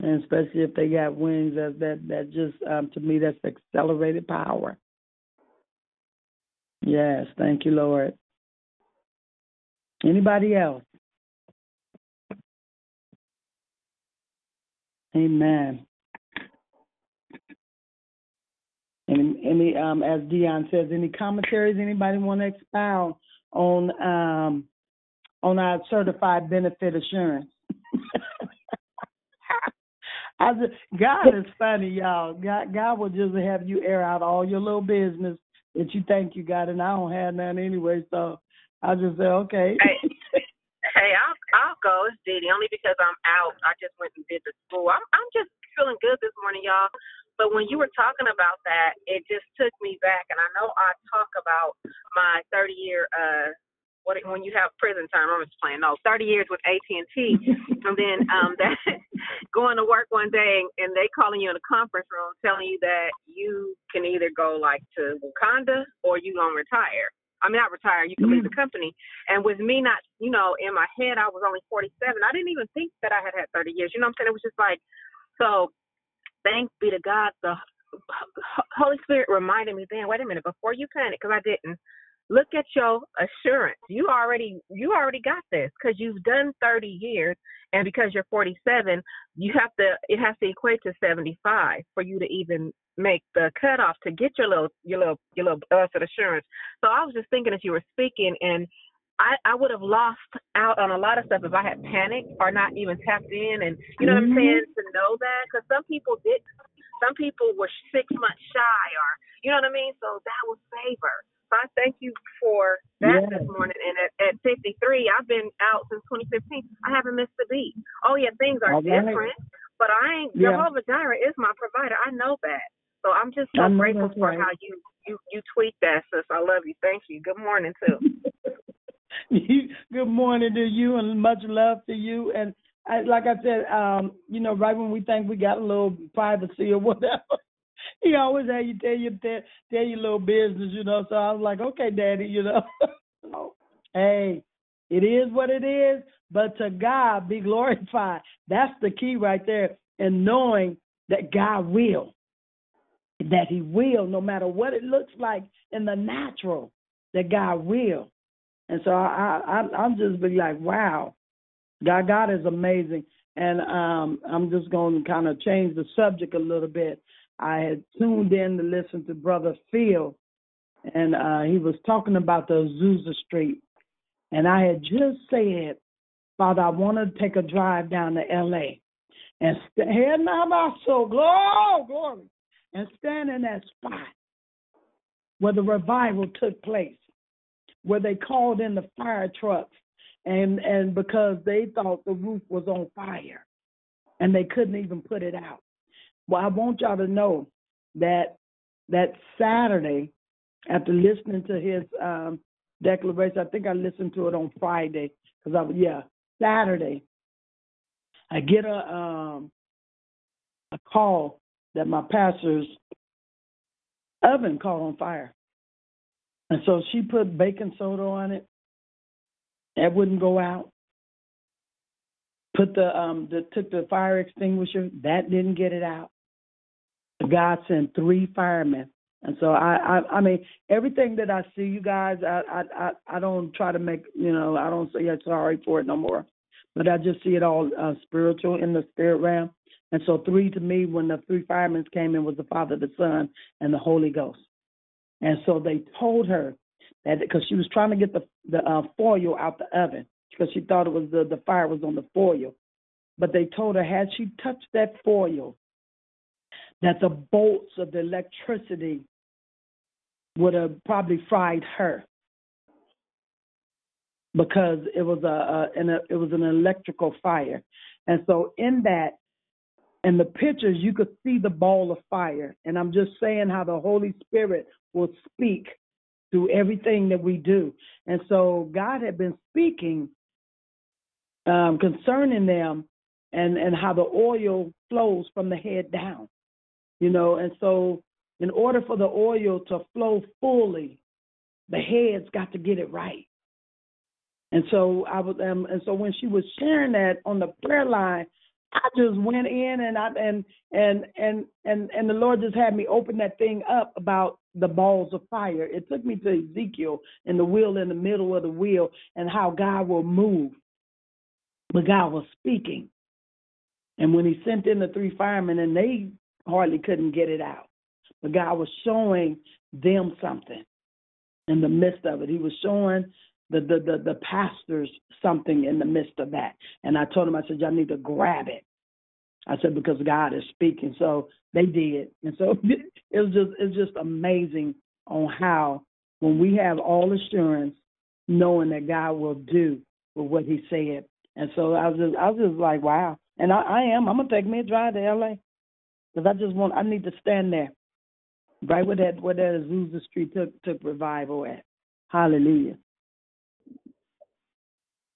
and especially if they got wings, that that that just um to me that's accelerated power. Yes, thank you, Lord. Anybody else? Amen. Any, any um, as Dion says, any commentaries? Anybody want to expound on um, on our certified benefit assurance? I just, God is funny, y'all. God, God will just have you air out all your little business that you think you got, and I don't have none anyway. So I just say, okay. Hey, hey, I'll I'll go. It's Didi only because I'm out. I just went and did the school. I'm I'm just feeling good this morning, y'all. But when you were talking about that, it just took me back, and I know I talk about my 30 year uh what when you have prison time. I'm just playing. No, 30 years with AT and T, and then um that going to work one day and they calling you in a conference room telling you that you can either go like to Wakanda or you gonna retire. I mean, not retire. You can leave the company. And with me not, you know, in my head, I was only 47. I didn't even think that I had had 30 years. You know what I'm saying? It was just like, so. Thanks be to God. The Holy Spirit reminded me then. Wait a minute, before you panic, because I didn't look at your assurance. You already you already got this because you've done 30 years, and because you're 47, you have to it has to equate to 75 for you to even make the cutoff to get your little your little your little blessed assurance. So I was just thinking as you were speaking, and I I would have lost out on a lot of stuff if I had panicked or not even tapped in, and you know what I'm mm-hmm. saying to know that because some people did. Some people were six months shy, or you know what I mean. So that was favor. So I thank you for that Yeah. this morning. And at, at 53, I've been out since 2015. I haven't missed a beat. Oh yeah, things are All right. different, but I ain't. Yeah. Jehovah Jireh is my provider. I know that. So I'm just I so grateful for right. how you you you tweet that, sis. I love you. Thank you. Good morning too. Good morning to you and much love to you. And I, like I said, um, you know, right when we think we got a little privacy or whatever, he always had you tell your tell, tell your little business, you know. So I was like, okay, daddy, you know. hey, it is what it is, but to God be glorified. That's the key right there. And knowing that God will, that He will, no matter what it looks like in the natural, that God will. And so I, I I'm just be like, wow, God, God is amazing. And um, I'm just going to kind of change the subject a little bit. I had tuned in to listen to Brother Phil, and uh, he was talking about the Azusa Street. And I had just said, Father, I want to take a drive down to L.A. and now my soul, glory, glory, and stand in that spot where the revival took place, where they called in the fire trucks, and and because they thought the roof was on fire, and they couldn't even put it out. Well, I want y'all to know that that Saturday, after listening to his um, declaration, I think I listened to it on Friday because I was yeah Saturday. I get a um, a call that my pastor's oven caught on fire, and so she put baking soda on it. It wouldn't go out. Put the um the took the fire extinguisher. That didn't get it out. God sent three firemen. And so I, I, I mean, everything that I see, you guys, I, I, I, I don't try to make, you know, I don't say sorry for it no more, but I just see it all uh, spiritual in the spirit realm. And so three to me, when the three firemen came in, was the Father, the Son, and the Holy Ghost. And so they told her that because she was trying to get the the uh, foil out the oven because she thought it was the the fire was on the foil, but they told her had she touched that foil, that the bolts of the electricity would have probably fried her. Because it was a, a, an, a it was an electrical fire, and so in that in the pictures you could see the ball of fire, and I'm just saying how the Holy Spirit will speak through everything that we do, and so God had been speaking um, concerning them and and how the oil flows from the head down you know and so in order for the oil to flow fully the head's got to get it right. And so i was um, and so when she was sharing that on the prayer line i just went in and i and and and and and the lord just had me open that thing up about the balls of fire. It took me to ezekiel and the wheel in the middle of the wheel and how god will move. But god was speaking. And when he sent in the three firemen and they hardly couldn't get it out. but God was showing them something in the midst of it. He was showing the the the, the pastors something in the midst of that. And I told him, I said, y'all need to grab it. I said because God is speaking. So they did, and so it was just it's just amazing on how when we have all assurance, knowing that God will do with what He said. And so I was just I was just like, wow. And I, I am. I'm gonna take me a drive to L.A. because I just want I need to stand there, right where that where that Azusa Street took took revival at. Hallelujah.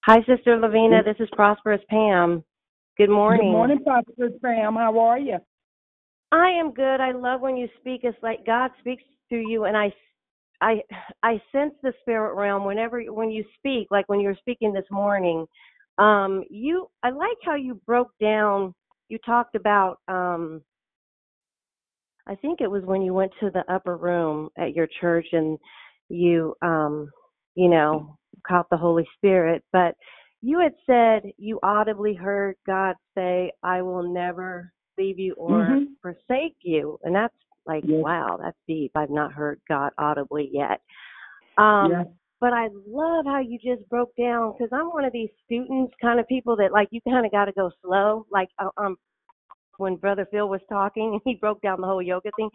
Hi, Sister Lavinia. This is Prosperous Pam. Good morning. Good morning, Prosperous Pam. How are you? I am good. I love when you speak. It's like God speaks through you, and I, I, I sense the spirit realm whenever when you speak. Like when you were speaking this morning, um, you. I like how you broke down. You talked about. Um, I think it was when you went to the upper room at your church and you, um, you know, caught the Holy Spirit, but you had said you audibly heard God say, I will never leave you or Mhm. forsake you. And that's like, Yes. wow, that's deep. I've not heard God audibly yet. Um, Yeah. But I love how you just broke down because I'm one of these students kind of people that like you kind of got to go slow. Like um, when Brother Phil was talking and he broke down the whole yoga thing,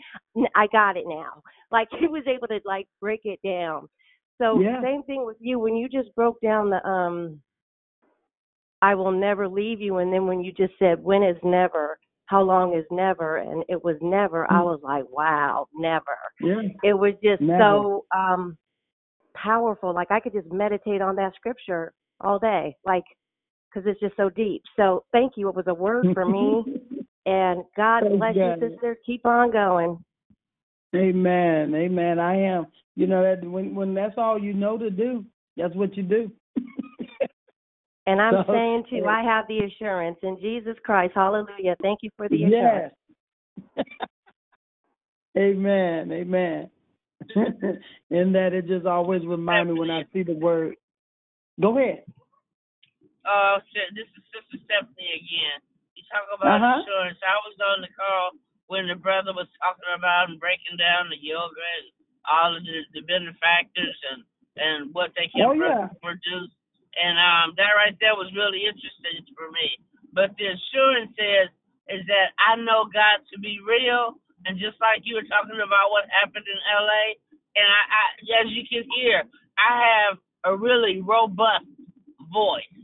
I got it now. Like he was able to like break it down. So Yeah. same thing with you when you just broke down the um I will never leave you and then when you just said when is never, how long is never and it was never, I was like, wow, never. Yeah. It was just Never. so um powerful. Like I could just meditate on that scripture all day. Like because it's just so deep. So thank you. It was a word for me. And God Praise bless God. you, sister. Keep on going. Amen. Amen. I am. You know that when when that's all you know to do, that's what you do. And I'm So, saying too, I have the assurance in Jesus Christ. Hallelujah. Thank you for the assurance. Yes. Amen. Amen. In that it just always remind me when I see the word. Go ahead. Uh, this is Sister Stephanie again. Talk about Uh-huh. insurance. I was on the call when the brother was talking about and breaking down the yoga and all of the, the benefactors and and what they can Oh, pro- yeah. produce. And um, that right there was really interesting for me. But the assurance is is that I know God to be real, and just like you were talking about what happened in L.A. And I, I as you can hear, I have a really robust voice.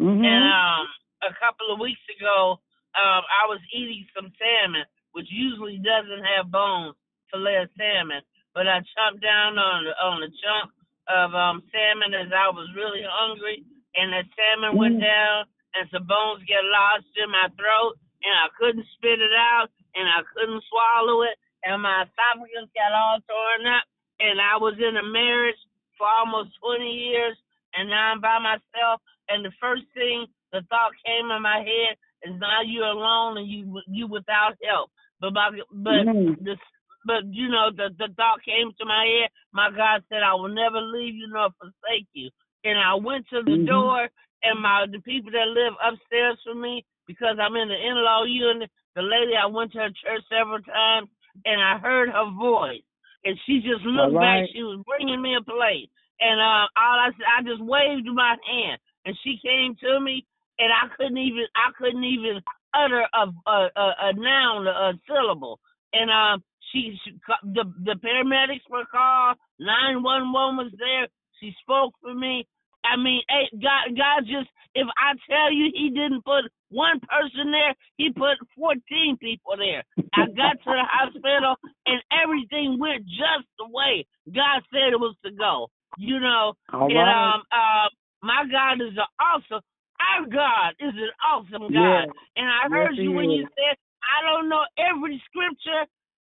Mm-hmm. And um, a couple of weeks ago, um, I was eating some salmon, which usually doesn't have bones, fillet of salmon. But I chopped down on on a chunk of um, salmon as I was really hungry, and the salmon went Mm. down, and some bones get lodged in my throat, and I couldn't spit it out, and I couldn't swallow it, and my esophagus got all torn up, and I was in a marriage for almost 20 years, and now I'm by myself, and the first thing the thought came in my head is now you're alone and you you without help. But my, but Mm. this but you know the the thought came to my head. My God said, "I will never leave you nor forsake you." And I went to the Mhm. door, and my the people that live upstairs from me because I'm in the in-law unit. The lady I went to her church several times, and I heard her voice, and she just looked All back. She was bringing me a plate, and uh, all I said, I just waved my hand, and she came to me, and I couldn't even I couldn't even utter a a, a, a noun, a syllable. And um, she, she the the paramedics were called. Nine one one was there. She spoke for me. I mean, hey, God, God just if I tell you He didn't put one person there, He put fourteen people there. I got to the hospital and everything went just the way God said it was to go. You know, All and right. um, uh, my God is awesome. Our God is an awesome God. Yes. And I heard He you when you said, I don't know every scripture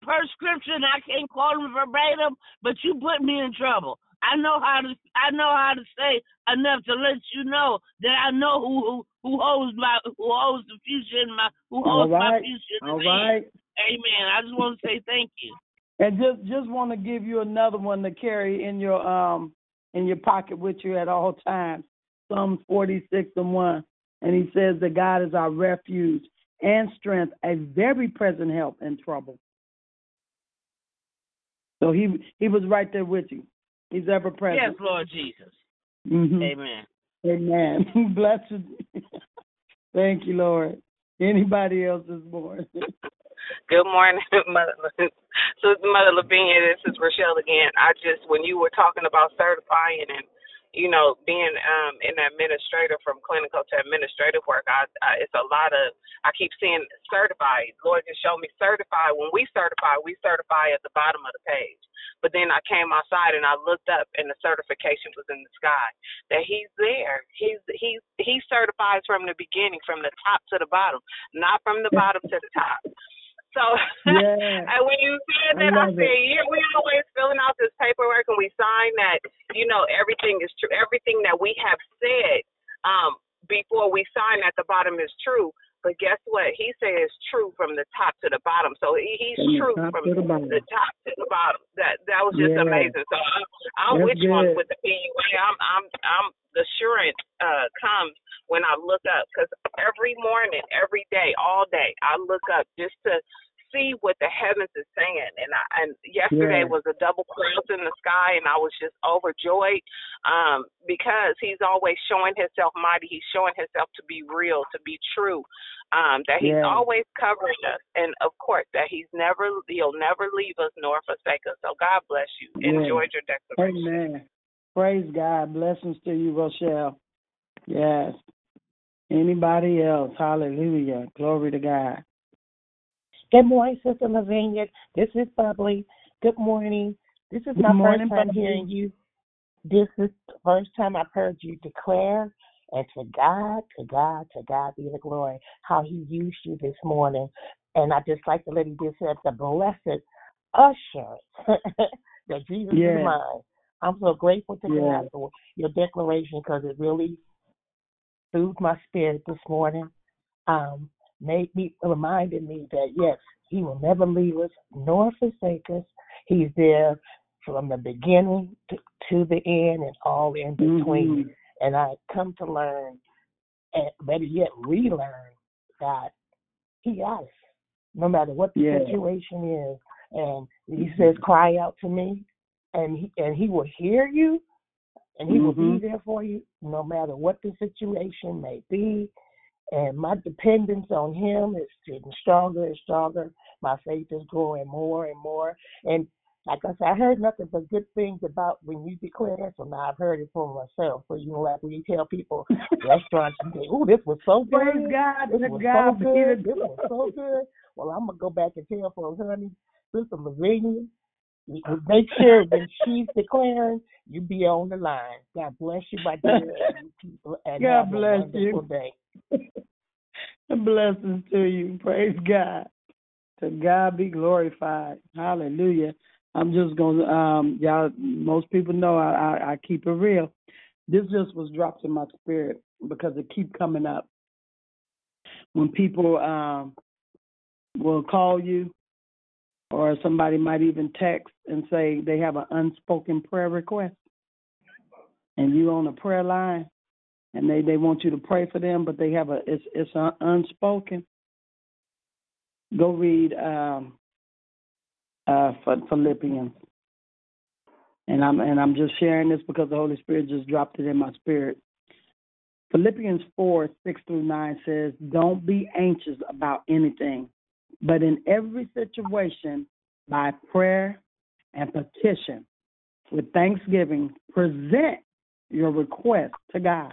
per scripture, and I can't quote them verbatim, but you put me in trouble. I know how to I know how to say enough to let you know that I know who who, who holds my who holds the future in my who holds my future in All right. Amen. I just want to say thank you. And just just want to give you another one to carry in your um in your pocket with you at all times. Psalms forty six and one. And he says that God is our refuge and strength, a very present help in trouble. So he he was right there with you. He's ever present. Yes, Lord Jesus. Mhm. Amen. Amen. Bless you. Thank you, Lord. Anybody else this morning? Good morning, Mother. So, Mother Lavinia, this is Rochelle again. I just, when you were talking about certifying and, you know, being um in administrator from clinical to administrative work, I, I it's a lot of. I keep seeing certified. Lord just showed me certified. When we certify, we certify at the bottom of the page. But then I came outside and I looked up, and the certification was in the sky. That He's there. He's He's He certifies from the beginning, from the top to the bottom, not from the bottom to the top. So Yeah. and when you said that, I, love said, it. yeah, we always filling out this paperwork and we sign that, you know, everything is true. Everything that we have said um, before we sign at the bottom is true. But guess what? He says true from the top to the bottom. So he, he's From true top from to the the top to the bottom. That that was just Yeah. amazing. So I'm, I'm That's with you on with the PUA. I'm I'm I'm the assurance uh, comes when I look up because every morning, every day, all day, I look up just to see what the heavens is saying. And I, and yesterday Yeah. was a double cross in the sky, and I was just overjoyed um, because He's always showing Himself mighty. He's showing Himself to be real, to be true. Um, that He's Yeah. always covering us, and of course that He's never He'll never leave us nor forsake us. So God bless you. Yeah. Enjoyed your declaration. Amen. Praise God. Blessings to you, Rochelle. Yes. Anybody else? Hallelujah. Glory to God. Good morning, Sister Lavinia. This is Bubbly. Good morning. This is Good my morning, first time Bubbly. hearing you. This is the first time I've heard you declare, and to God, to God, to God be the glory, how He used you this morning. And I just like to let you just have the blessed assurance that Jesus Yeah. is mine. I'm so grateful to Yeah. God for your declaration because it really soothed my spirit this morning. Um, made me reminded me that yes, He will never leave us nor forsake us. He's there from the beginning to, to the end and all in between. Mhm. And I come to learn, and better yet, relearn that He got us, no matter what the Yeah. situation is. And He says, "Cry out to me," and He and He will hear you, and He will be Mhm. there for you, no matter what the situation may be. And my dependence on Him is getting stronger and stronger. My faith is growing more and more. And like I said, I heard nothing but good things about when you declare that, so now I've heard it for myself. So you know, like when you tell people restaurants, you say, "Oh, this was so good. Praise God. This was God so good. This was so good." Well, I'm gonna go back and tell folks, honey, Sister Lavinia, make sure when she's declaring, you be on the line. God bless you, my dear, and God bless you. day. Blessings to you. Praise God. To God be glorified. Hallelujah. I'm just gonna um y'all most people know I, I, I keep it real. This just was dropped in my spirit because it keep coming up. When people um will call you or somebody might even text and say they have an unspoken prayer request and you on a prayer line and they, they want you to pray for them but they have a it's it's un, unspoken go read um uh Philippians and I'm and I'm just sharing this because the Holy Spirit just dropped it in my spirit. Philippians four, six through nine says, Don't be anxious about anything, but in every situation, by prayer and petition, with thanksgiving, present your request to God.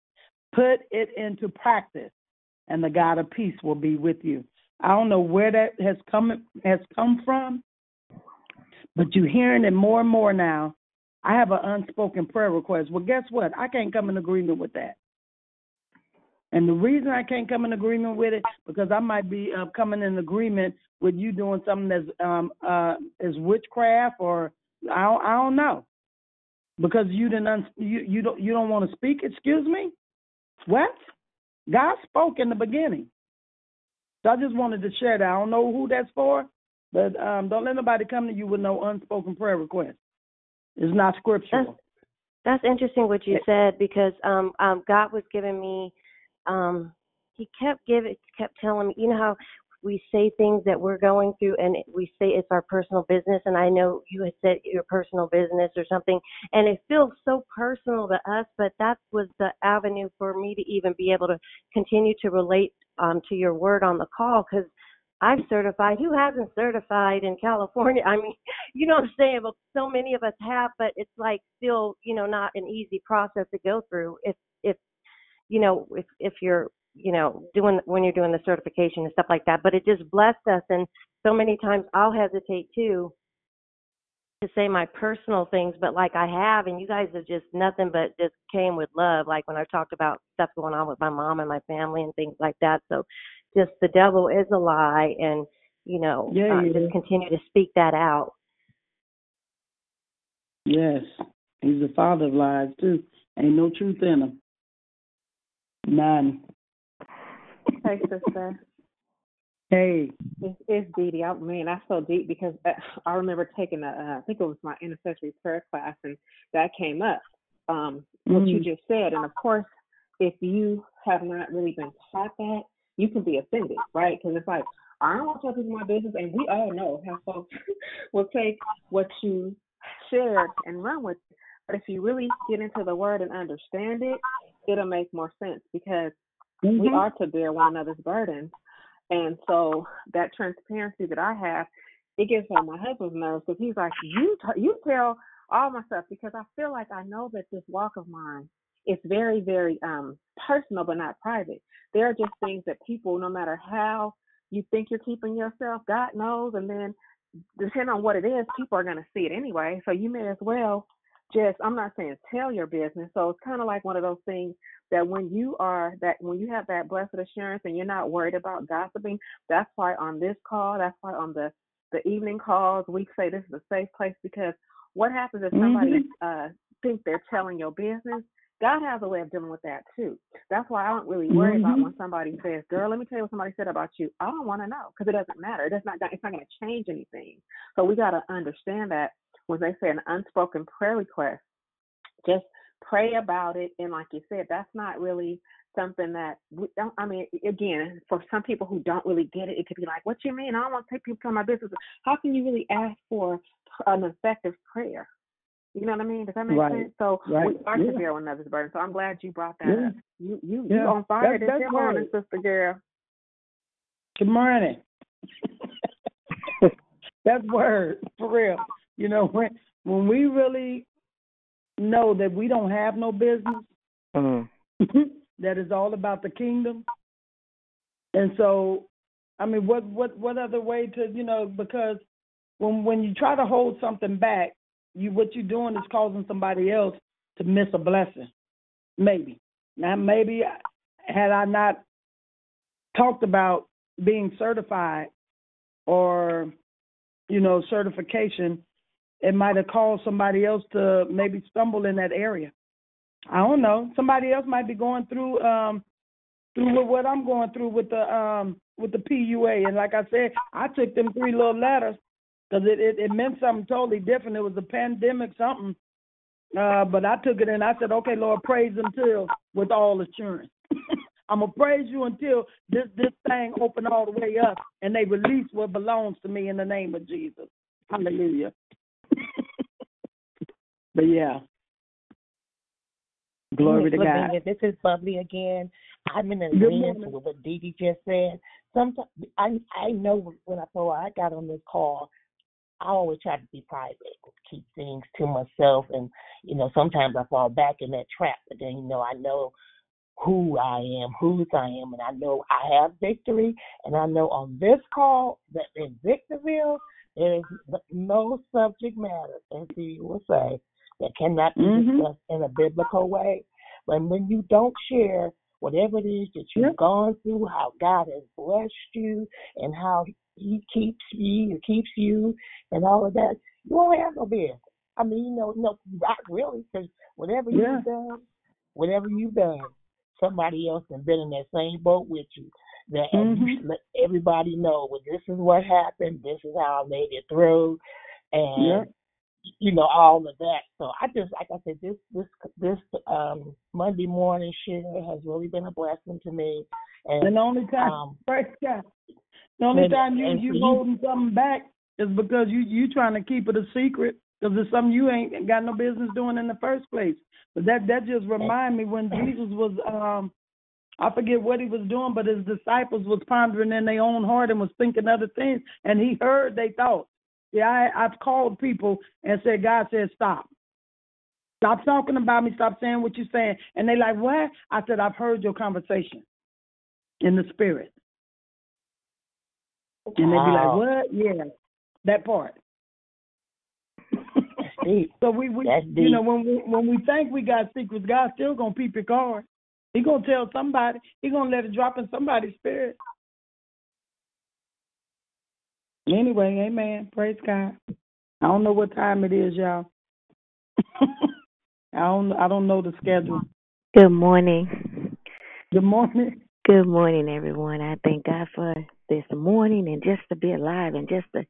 put it into practice, and the God of peace will be with you. I don't know where that has come has come from, but you're hearing it more and more now. I have an unspoken prayer request. Well, guess what? I can't come in agreement with that. And the reason I can't come in agreement with it because I might be uh, coming in agreement with you doing something that's um uh is witchcraft or I don't, I don't know because you didn't you you don't you don't want to speak. Excuse me, what? God spoke in the beginning, so I just wanted to share that. I don't know who that's for, but um don't let nobody come to you with no unspoken prayer request. It's not scriptural. That's interesting what you said because um um God was giving me um he kept giving kept telling me you know how we say things that we're going through and we say it's our personal business and I know you had said your personal business or something and it feels so personal to us but that was the avenue for me to even be able to continue to relate um to your word on the call cuz I've certified. Who hasn't certified in California? I mean, you know what I'm saying? But so many of us have, but it's like still, you know, not an easy process to go through. If if you know, if if you're, you know, doing when you're doing the certification and stuff like that. But it just blessed us, and so many times I'll hesitate too to say my personal things, but like I have, and you guys have just nothing but just came with love. Like when I talked about stuff going on with my mom and my family and things like that. So just the devil is a lie and you know Yeah, uh, just continue to speak that out Yes, he's the father of lies too. Ain't no truth in him. None. Hey, sister. Hey. It's, it's Dee Dee. I mean, that's so deep because uh, I remember taking a, uh, I think it was my intercessory prayer class, and that came up. Um, what you Mhm. just said, and of course, if you have not really been taught that, you can be offended, right? Because it's like I don't want to tell people my business, and we all know how folks will take what you shared and run with it. But if you really get into the word and understand it, it'll make more sense because we Mhm. are to bear one another's burdens. And so that transparency that I have, it gets on my husband's nerves because he's like, you t- you tell all my stuff because I feel like I know that this walk of mine is very very um personal but not private. There are just things that people, no matter how you think you're keeping yourself, God knows, and then depending on what it is, people are going to see it anyway. So you may as well just I'm not saying tell your business. So it's kind of like one of those things that when you are that when you have that blessed assurance and you're not worried about gossiping, that's why on this call, that's why on the the evening calls we say this is a safe place because what happens if somebody uh thinks they're telling your business? God has a way of dealing with that too. That's why I don't really worry about Mhm. when somebody says, "Girl, let me tell you what somebody said about you." I don't want to know because it doesn't matter. Not. It's not going to change anything. So we got to understand that when they say an unspoken prayer request, just pray about it. And like you said, that's not really something that we don't. I mean, again, for some people who don't really get it, it could be like, "What you mean? I don't want to take people to my business." How can you really ask for an effective prayer? You know what I mean? Does that make Right. sense? So Right. we are to bear one another's burden. So I'm glad you brought that Yeah. up. You you Yeah. you on fire That's- this morning, right. sister girl. Good morning. That's word for real. You know when when we really know that we don't have no business, mm-hmm. that is all about the kingdom. And so, I mean, what what what other way to you know because when when you try to hold something back, you what you're doing is causing somebody else to miss a blessing. Maybe now maybe had I not talked about being certified or you know certification, it might have caused somebody else to maybe stumble in that area. I don't know. Somebody else might be going through um through what, I'm going through with the um with the PUA, and like I said, I took them three little letters because it, it it meant something totally different. It was a pandemic something, uh, but I took it and I said, okay, Lord, praise until with all assurance. I'm gonna praise you until this this thing open all the way up and they release what belongs to me in the name of Jesus. Hallelujah. but yeah, glory to God. Lavinia, This is Bubbly again. I'm in agreement with what Dee Dee just said. Sometimes I I know when I thought I got on this call, I always try to be private, keep things to myself, and you know sometimes I fall back in that trap. But then you know I know who I am, whose I am, and I know I have victory. And I know on this call that in Victorville there is no subject matter, as you will say, that cannot be Mhm. discussed in a biblical way. But when you don't share whatever it is that you've gone through, how God has blessed you, and how He keeps you, keeps you, and all of that, you won't have no business. I mean, you know, no, not really, because whatever Yeah. you've done, whatever you've done, somebody else has been in that same boat with you. That Mhm. let everybody know, well, this is what happened, this is how I made it through, and Yeah. you know all of that. So I just, like I said, this this this um Monday morning share has really been a blessing to me. And, And the only time, um, praise God. The only and- time you and you- holding something back is because you you trying to keep it a secret because it's something you ain't got no business doing in the first place. But that that just remind me when Jesus was um I forget what he was doing, but his disciples was pondering in their own heart and was thinking other things, and he heard they thoughts. Yeah, I I've called people and said God said stop. Stop talking about me. Stop saying what you're saying. And they like, what? I said, I've heard your conversation in the spirit. And they be like, what? Yeah, that part. so we, we That's you know, when we when we think we got secrets, God still gonna peep your card. He gonna tell somebody. He gonna let it drop in somebody's spirit. Anyway, amen. Praise God. I don't know what time it is, y'all. I don't I don't know the schedule. Good morning. Good morning. Good morning, everyone. I thank God for this morning and just to be alive and just to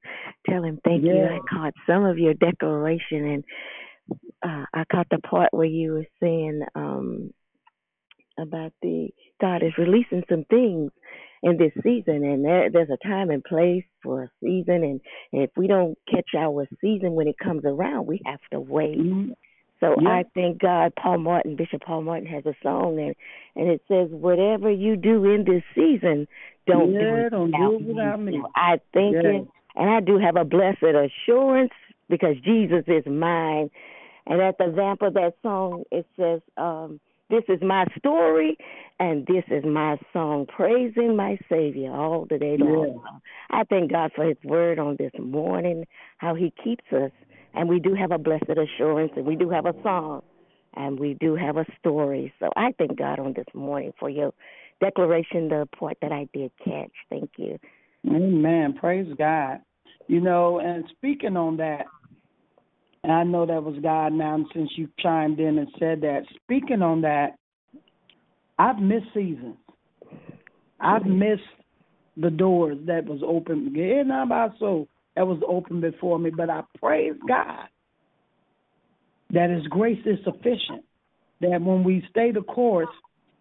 tell Him thank you. I caught some of your declaration and uh, I caught the part where you were saying um, about the God is releasing some things in this season, and there, there's a time and place for a season, and if we don't catch our season when it comes around, we have to wait. Mhm. So Yeah. I thank God. Paul Morton, Bishop Paul Morton, has a song, and and it says, "Whatever you do in this season, don't do it don't do it without me. So I thank Yes. you, and I do have a blessed assurance because Jesus is mine. And at the vamp of that song, it says, um, "This is my story, and this is my song, praising my Savior all the day long." Yeah. I thank God for His word on this morning, how He keeps us, and we do have a blessed assurance, and we do have a song, and we do have a story. So I thank God on this morning for your declaration, the part that I did catch. Thank you. Amen. Praise God. You know, and speaking on that, and I know that was God now since you chimed in and said that. Speaking on that, I've missed seasons. I've mm-hmm. missed the doors that was open. Yeah, not about so that was open before me, but I praise God that His grace is sufficient. That when we stay the course,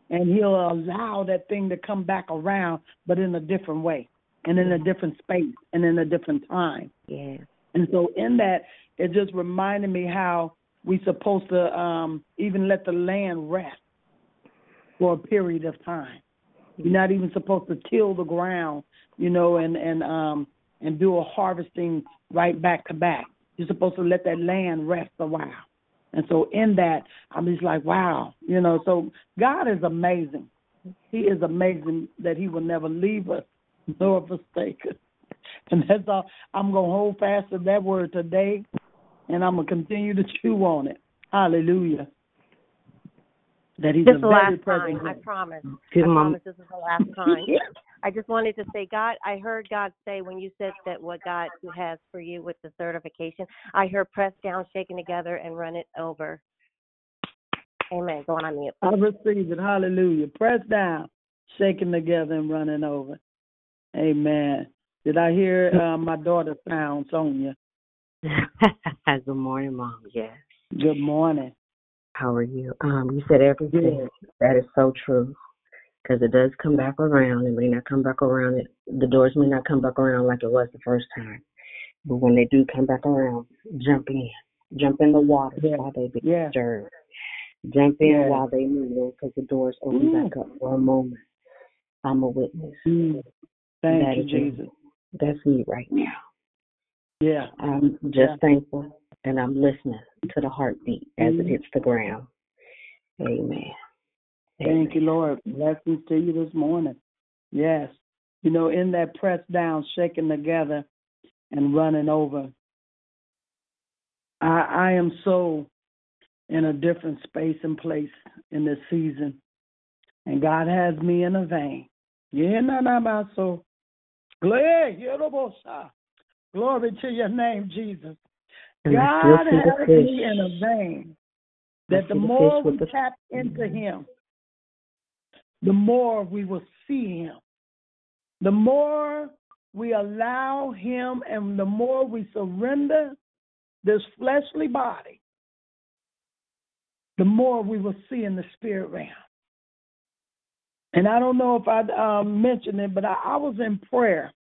and He'll allow that thing to come back around, but in a different way, and in a different space, and in a different time. Yeah. And so in that, it just reminded me how we supposed to um even let the land rest for a period of time. You're not even supposed to till the ground, you know, and and um and do a harvesting right back to back. You're supposed to let that land rest a while. And so in that, I'm just like, wow, you know. So God is amazing. He is amazing that He will never leave us nor forsake us. And that's all. I'm gonna hold fast to that word today, and I'm gonna continue to chew on it. Hallelujah. That He's this a is the very last time. present. I promise. Good I mom. promise this is the last time. I just wanted to say, God, I heard God say when you said that what God has for you with the certification, I heard press down, shaken together, and run it over. Amen. Go on, on mute. I receive it. Hallelujah. Press down, shaking together, and running over. Amen. Did I hear uh, my daughter sound, Sonia? Good morning, Mom. Yes. Good morning. How are you? Um, you said everything. Good. That is so true. Because it does come back around. It may not come back around. It, the doors may not come back around like it was the first time. But when they do come back around, jump in. Jump in the water Yeah. while they be Yeah. stirred. Jump in Yeah. while they move because the doors open Mm. back up for a moment. I'm a witness. Mm. Thank That you. Jesus. That's me right now. Yeah. I'm just Yeah. thankful and I'm listening to the heartbeat as it Mhm. hits the ground. Amen. Thank you, Lord. Blessings to you this morning. Yes. You know, in that press down, shaking together, and running over, I, I am so in a different space and place in this season. And God has me in a vein. Yeah, na na so. Glory Glory to your name, Jesus. And God still see the has me in a vein that the more we the tap into Him, the more we will see Him. The more we allow Him and the more we surrender this fleshly body, the more we will see in the spirit realm. And I don't know if I um, mentioned it, but I, I was in prayer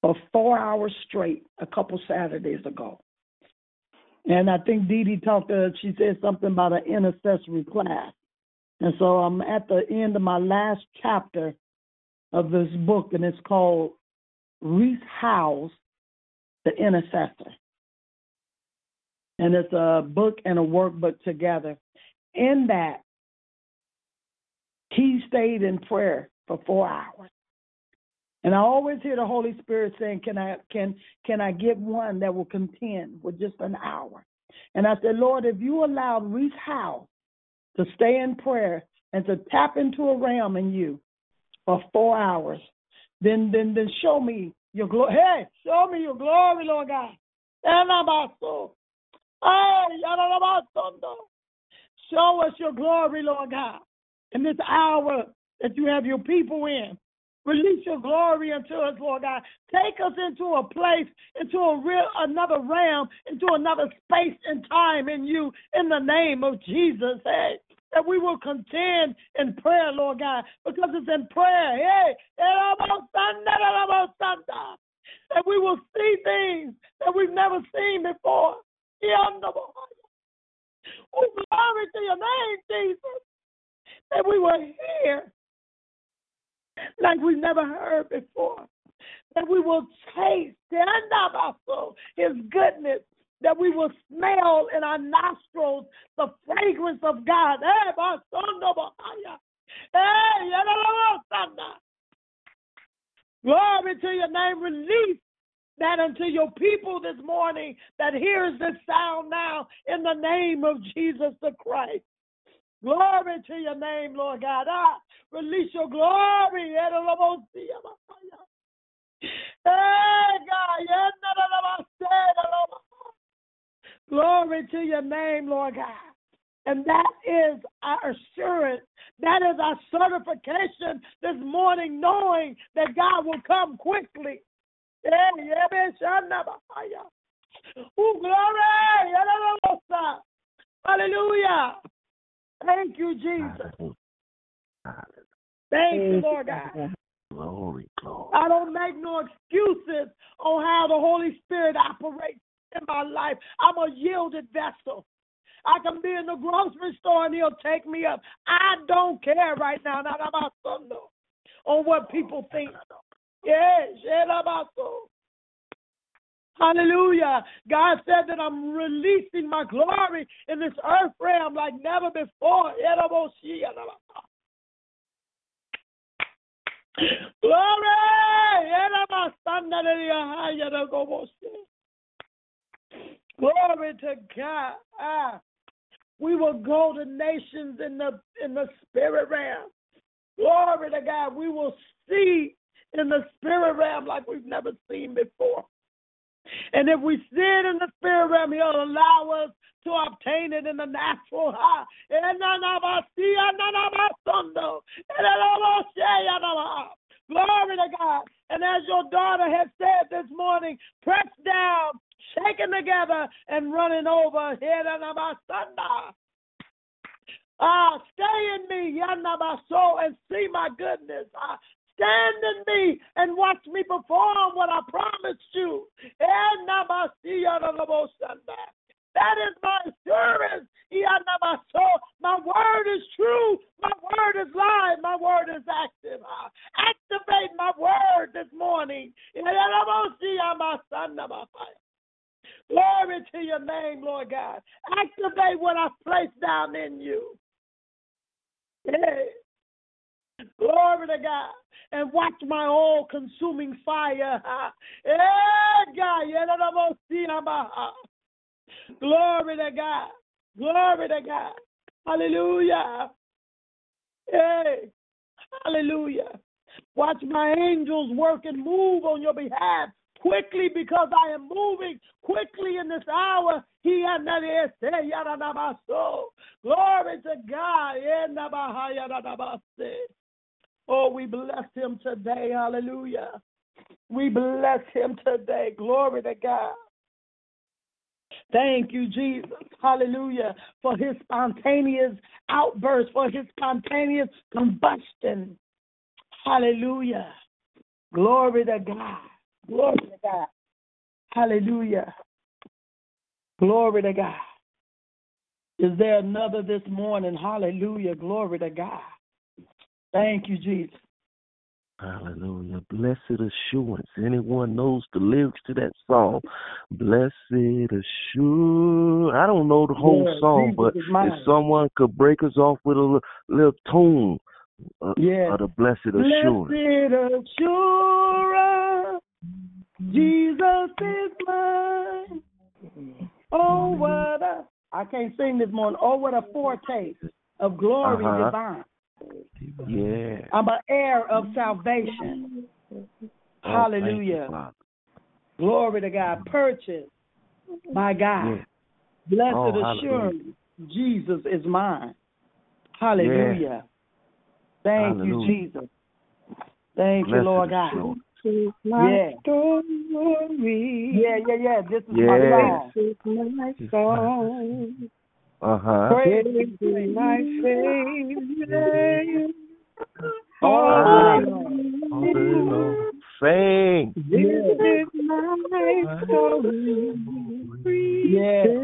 for four hours straight a couple Saturdays ago. And I think Dee Dee talked to she said something about an intercessory class. And so I'm at the end of my last chapter of this book, and it's called Rees Howells, the Intercessor. And it's a book and a workbook together. In that, he stayed in prayer for four hours. And I always hear the Holy Spirit saying, Can I can can I get one that will contend with just an hour? And I said, Lord, if you allowed Rees Howells to stay in prayer and to tap into a realm in you for four hours, then then then show me your glory. Hey, show me your glory, Lord God. Show us your glory, Lord God, in this hour that you have your people in. Release your glory unto us, Lord God. Take us into a place, into a real another realm, into another space and time in you, in the name of Jesus. Hey, that we will contend in prayer, Lord God, because it's in prayer. Hey, that we will see things that we've never seen before. Oh, glory to your name, Jesus. That we will hear like we've never heard before. That we will taste his goodness. That we will smell in our nostrils the fragrance of God. Glory to your name. Release that unto your people this morning that hears this sound now in the name of Jesus the Christ. Glory to your name, Lord God. Ah, release your glory. Glory to your name, Lord God. And that is our assurance. That is our certification this morning, knowing that God will come quickly. Oh, glory. Hallelujah. Thank you, Jesus. Thank you, Lord God. Glory, glory. I don't make no excuses on how the Holy Spirit operates in my life. I'm a yielded vessel. I can be in the grocery store and he'll take me up. I don't care right now, not about something on what people think. Yes, yeah, about so. Hallelujah. God said that I'm releasing my glory in this earth realm like never before. Glory. Glory to God. Ah, we will go to nations in the in the spirit realm. Glory to God. We will see in the spirit realm like we've never seen before. And if we it in the spirit realm, He'll allow us to obtain it in the natural. Glory to God. And as your daughter has said this morning, press down, shaken together, and running over. Ah, stay in me, soul, and see my goodness. Ah, stand in me and watch me perform what I promised you. And That is my assurance. My word is true. My word is live. My word is active. Activate my word this morning. Glory to your name, Lord God. Activate what I've placed down in you. Hey. Glory to God. And watch my all consuming fire. Hey, God. Uh, Glory to God. Glory to God. Hallelujah. Hey, hallelujah. Watch my angels work and move on your behalf quickly because I am moving quickly in this hour. He Glory to God. Eh, Oh, we bless him today. Hallelujah. We bless him today. Glory to God. Thank you, Jesus. Hallelujah. For his spontaneous outburst, for his spontaneous combustion. Hallelujah. Glory to God. Glory to God. Hallelujah. Glory to God. Is there another this morning? Hallelujah. Glory to God. Thank you, Jesus. Hallelujah. Blessed assurance. Anyone knows the lyrics to that song? Blessed assurance. I don't know the whole Yeah, song, Jesus but if someone could break us off with a little, little tune uh, Yeah. of the blessed assurance. Blessed assurance, Jesus is mine. Oh, what a, I can't sing this morning. Oh, what a foretaste of glory Uh-huh. divine. Yeah. I'm an heir of salvation. Oh, thank you, Hallelujah. Glory to God. Purchased by God. Yeah. Blessed Oh, assurance, Jesus is mine. Hallelujah. Thank you, Jesus. Thank you, Lord God. assurance. Yeah. Yeah, yeah, yeah. This is my Yeah. song. This is my song. Uh-huh. Praise to my Savior. All day long. Sing. This is my story. Yeah.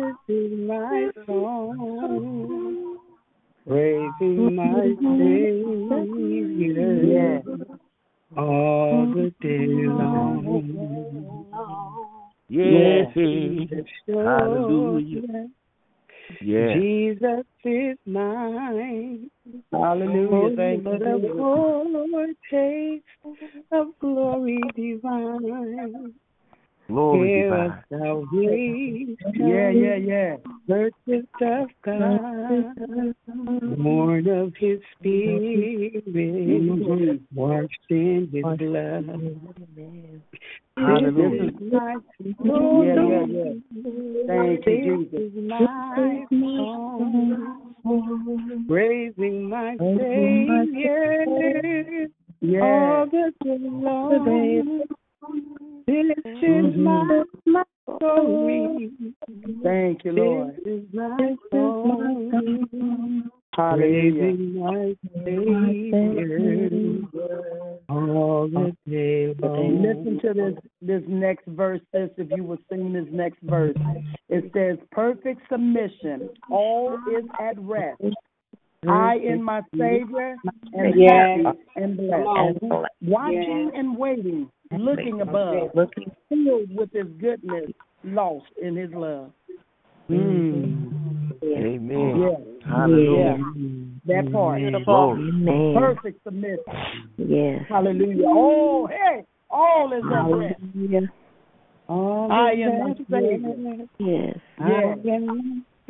Yes. happy and blessed. Watching and waiting, looking above, filled with his goodness, lost in his love. Mm. Amen. Yeah. Hallelujah. That part. Glory. Amen. Perfect submission. Yes. Hallelujah. Oh, hey, all is at rest. Hallelujah. All I is am my at Savior. rest. Yes.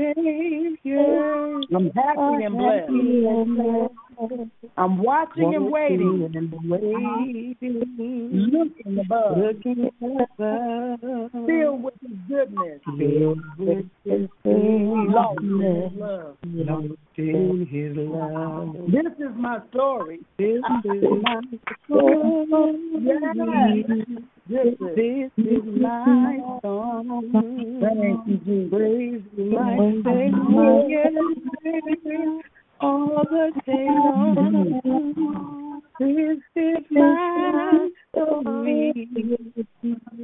Yeah. I am Savior. I'm happy and blessed. I'm watching and waiting, and waiting, looking above, looking above, filled with his goodness, filled with His in goodness, love. lost in His love. This is my story. This is my story. This is. This is my song. Thank you, Jesus. Praise my Savior all the day long. This is my.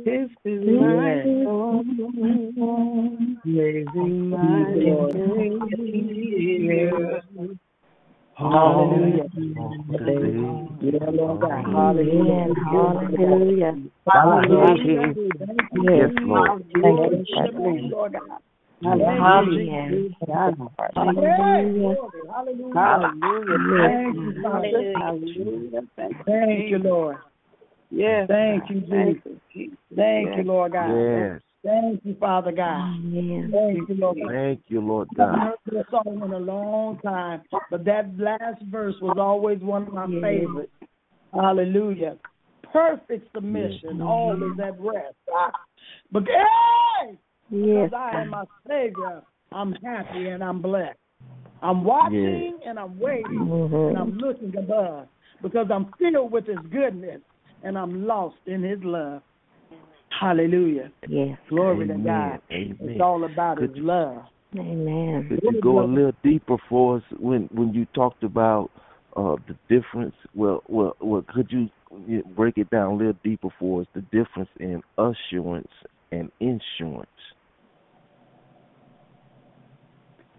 This is my song. Praising my Savior. Hallelujah. Hallelujah. Yeah, Lord God. Amen. Hallelujah. Hallelujah. Yes, Lord. Thank you, Bless your Jesus. name, Lord God. Hallelujah. Hallelujah. Hallelujah. Hallelujah. Thank you, Father. Hallelujah. Thank you. Thank you, Lord. Yes. Thank you, Thank Jesus. you, Jesus. Thank Yes. you, Lord God. Yes. Thank you, Father God. Amen. Thank you, Lord. Thank you, Lord I've God. heard this song in a long time, but that last verse was always one of my Yes. favorites. Hallelujah. Perfect submission, all is at rest. Ah, But hey, Yes. because I am my Savior, I'm happy and I'm blessed. I'm watching and I'm waiting Mhm. and I'm looking above because I'm filled with His goodness and I'm lost in His love. Hallelujah. Yes. Glory to God. Amen. It's all about His love. Amen. Could you go a little deeper for us when when you talked about uh the difference? Well, well, well. Could you you break it down a little deeper for us? The difference in assurance and insurance.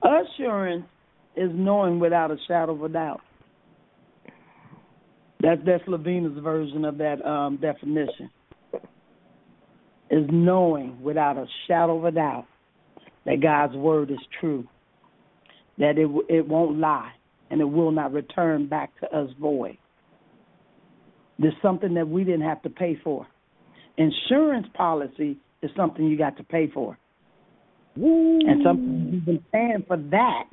Assurance is knowing without a shadow of a doubt. That's that's Lavinia's version of that um, definition. Is knowing without a shadow of a doubt that God's word is true, that it it won't lie, and it will not return back to us void. There's something that we didn't have to pay for. Insurance policy is something you got to pay for. And sometimes you've been paying for that.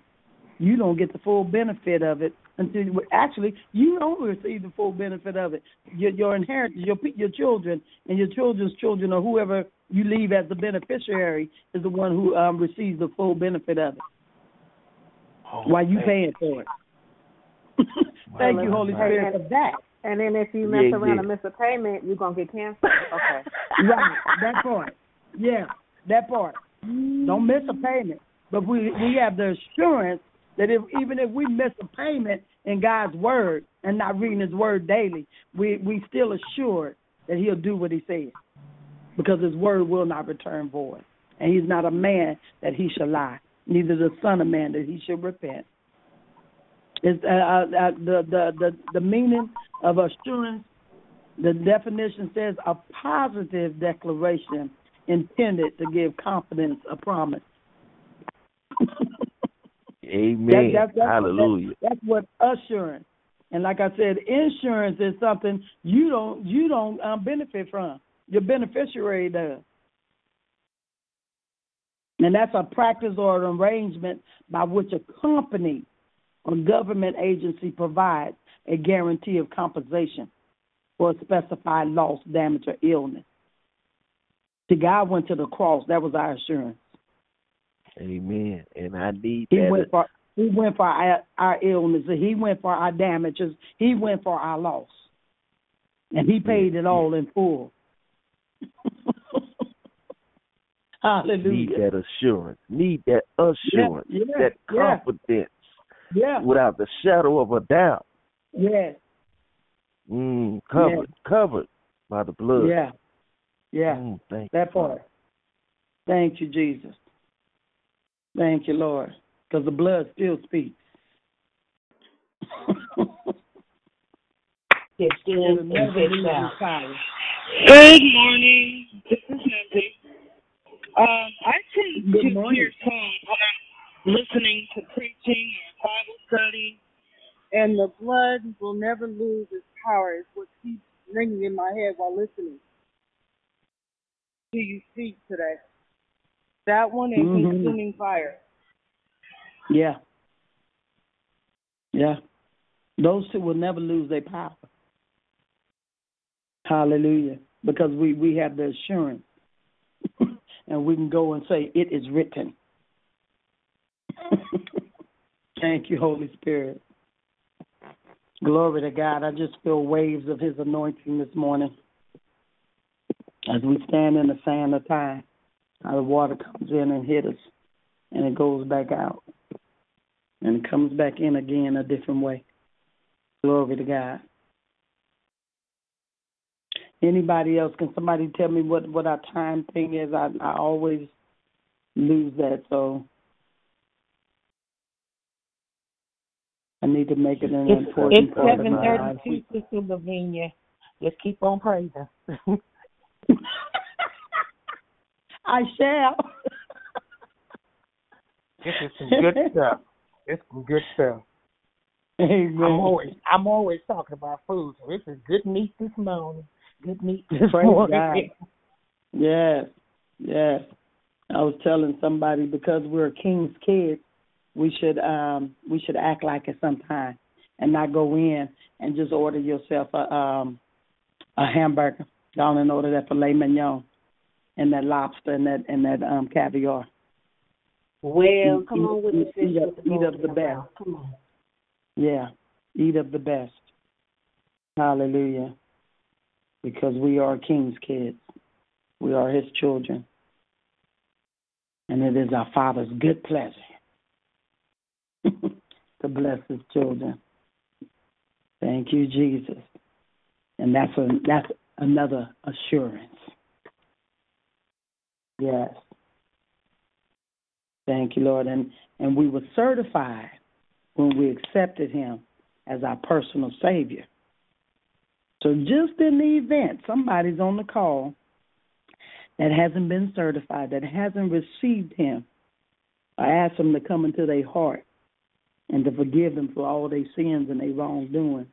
You don't get the full benefit of it until you, actually you don't receive the full benefit of it. Your, your inheritance, your pe- your children, and your children's children, or whoever you leave as the beneficiary, is the one who um, receives the full benefit of it. while you paying for it. Thank you, Holy Spirit, for that. And then if you mess Yeah, around yeah. and miss a payment, you're gonna get canceled. Okay. Right, that part. Yeah, that part. Don't miss a payment. But we we have the assurance that if even if we miss a payment in God's word and not reading His word daily, we we still assured that He'll do what He says, because His word will not return void, and He's not a man that He shall lie, neither the Son of Man that He should repent. It's uh, uh, uh, the the the the meaning of assurance the definition says a positive declaration intended to give confidence a promise. Amen. That- that- that's- Hallelujah. that- that's what assurance. And like I said, insurance is something you don't you don't um, benefit from. Your beneficiary does. And that's a practice or an arrangement by which a company or government agency provides a guarantee of compensation for a specified loss, damage, or illness. See, God went to the cross. That was our assurance. Amen. And I need He that. went for he went for our, our illnesses. He went for our damages. He went for our loss, and he paid it all in full. Hallelujah. Need that assurance. Need that assurance. yeah, that confidence. Yeah. Without the shadow of a doubt. Yes. Mm, covered. Covered by the blood. Yeah. Yeah. Mm, thank that part. Thank you, Jesus. Thank you, Lord, because the blood still speaks. Get in It'll and never get lose its out. power. Good morning. This is Cindy. Um, I tend Good to morning. hear songs when I'm listening to preaching or Bible study, and the blood will never lose its power. Is what keeps ringing in my head while listening Do you speak today. That one and Mhm. consuming fire. Yeah. Yeah. Those two will never lose their power. Hallelujah. Because we, we have the assurance. and we can go and say, It is written. Thank you, Holy Spirit. Glory to God. I just feel waves of his anointing this morning. As we stand in the sand of time, how the water comes in and hit us and it goes back out. And it comes back in again a different way. Glory to God. Anybody else? Can somebody tell me what what our time thing is? I I always lose that, so I need to make it an It's, important it's part of seven my life. thirty two, Sister Lavinia. Just keep on praising. I shall. This is some good stuff. It's some good stuff. Amen. I'm always I'm always talking about food. So this is good meat this morning. Good meat this Praise morning. God. Yes. Yes. I was telling somebody because we're king's kids, we should um we should act like it sometime and not go in and just order yourself a um a hamburger. Down and order that filet mignon and that lobster and that and that um caviar. Well, Eat- come on with eat, the fish eat, of, the eat best. Come on. Yeah. Eat of the best. Hallelujah. Because we are king's kids. We are his children. And it is our Father's good pleasure to bless his children. Thank you, Jesus. And that's a that's another assurance. Yes. Thank you, Lord. And and we were certified when we accepted him as our personal savior. So just in the event somebody's on the call that hasn't been certified, that hasn't received him, I ask them to come into their heart and to forgive them for all their sins and their wrongdoing.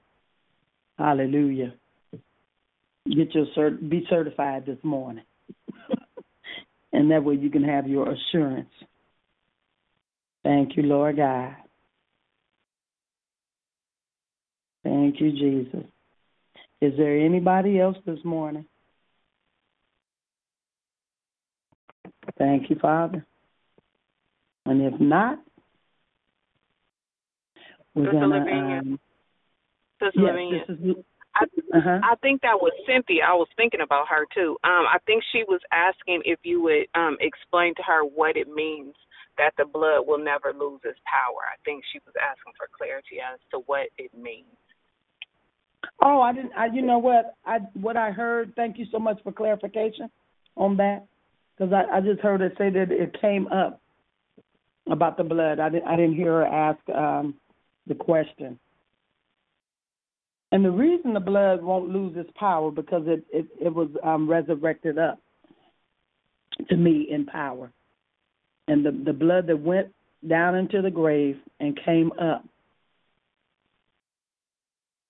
Hallelujah. Get your cert be certified this morning. And that way you can have your assurance. Thank you, Lord God. Thank you, Jesus. Is there anybody else this morning? Thank you, Father. And if not, we're gonna. Lavinia. Um, Sister yes, Lavinia. this is. I, Uh-huh. I think that was Cynthia. I was thinking about her too. Um, I think she was asking if you would um explain to her what it means that the blood will never lose its power. I think she was asking for clarity as to what it means. Oh, I didn't. I, you know what? I what I heard. Thank you so much for clarification on that, because I, I just heard her say that it came up about the blood. I didn't. I didn't hear her ask um, the question. And the reason the blood won't lose its power because it it, it was um, resurrected up to me in power, and the the blood that went down into the grave and came up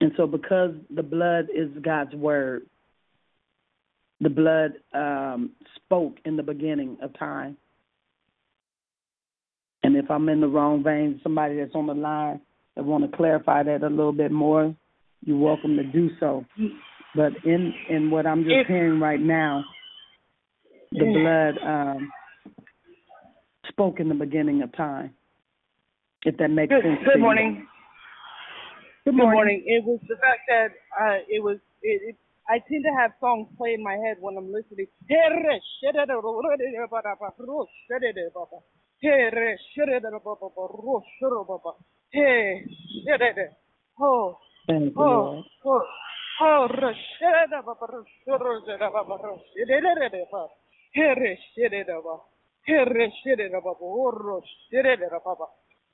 and so, because the blood is God's word, the blood um, spoke in the beginning of time. And if I'm in the wrong vein, somebody that's on the line that want to clarify that a little bit more, you're welcome to do so. But in in what I'm just hearing right now, the blood um, spoke in the beginning of time. If that makes Good, sense. good morning. Good Good morning. morning. It was the fact that uh, it was. It, it, I tend to have songs play in my head when I'm listening. Oh, Thank you, oh, Lord. oh, oh,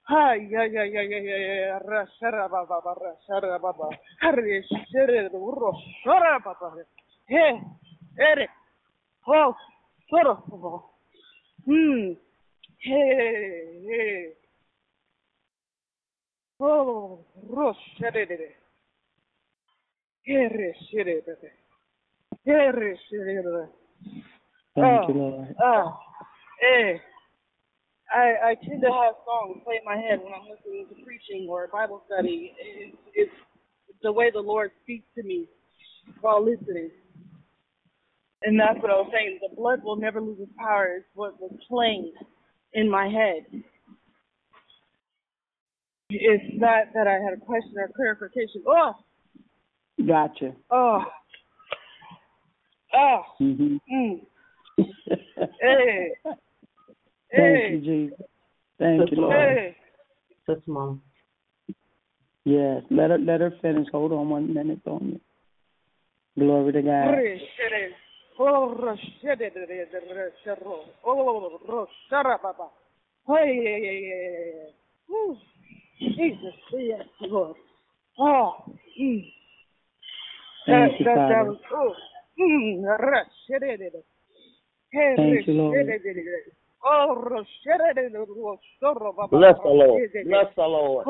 Hi, yeah, yeah, yeah, yeah, yeah, yeah, rashara baba, rashara baba, hurry, shere, uro, shora baba, hey, Eric, oh, soro, baba, hmm, hey, hey, oh, rosh, here, shere, here, shere, Thank you, Lord. Ah, hey. I, I tend to have songs play in my head when I'm listening to preaching or Bible study. It's, it's the way the Lord speaks to me while listening. And that's what I was saying. The blood will never lose its power is what was playing in my head. It's not that I had a question or clarification. Oh, Gotcha. oh, oh, hmm mm, hey, Thank hey, you, Jesus. Thank you, Lord. hey. That's mom. Yes. Let her let her finish. Hold on one minute on you. Glory to God. Oh. Oh. Jesus, yes, Lord. Oh, mm. Thank that, you, that, that Father. was, ra- shere, de- de. Hey, Thank you, Lord. Bless the Lord. Bless the Lord.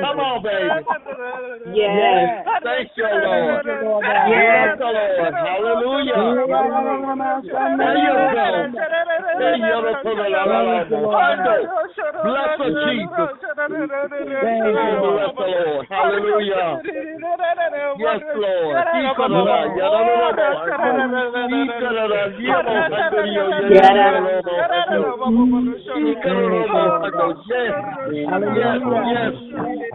Come on, baby. Yes. Thank you, Lord. Yes, the Lord. Hallelujah. There you go. There you go. Bless the Jesus. Bless the Lord. Hallelujah. Yes, Lord. Yes, yes.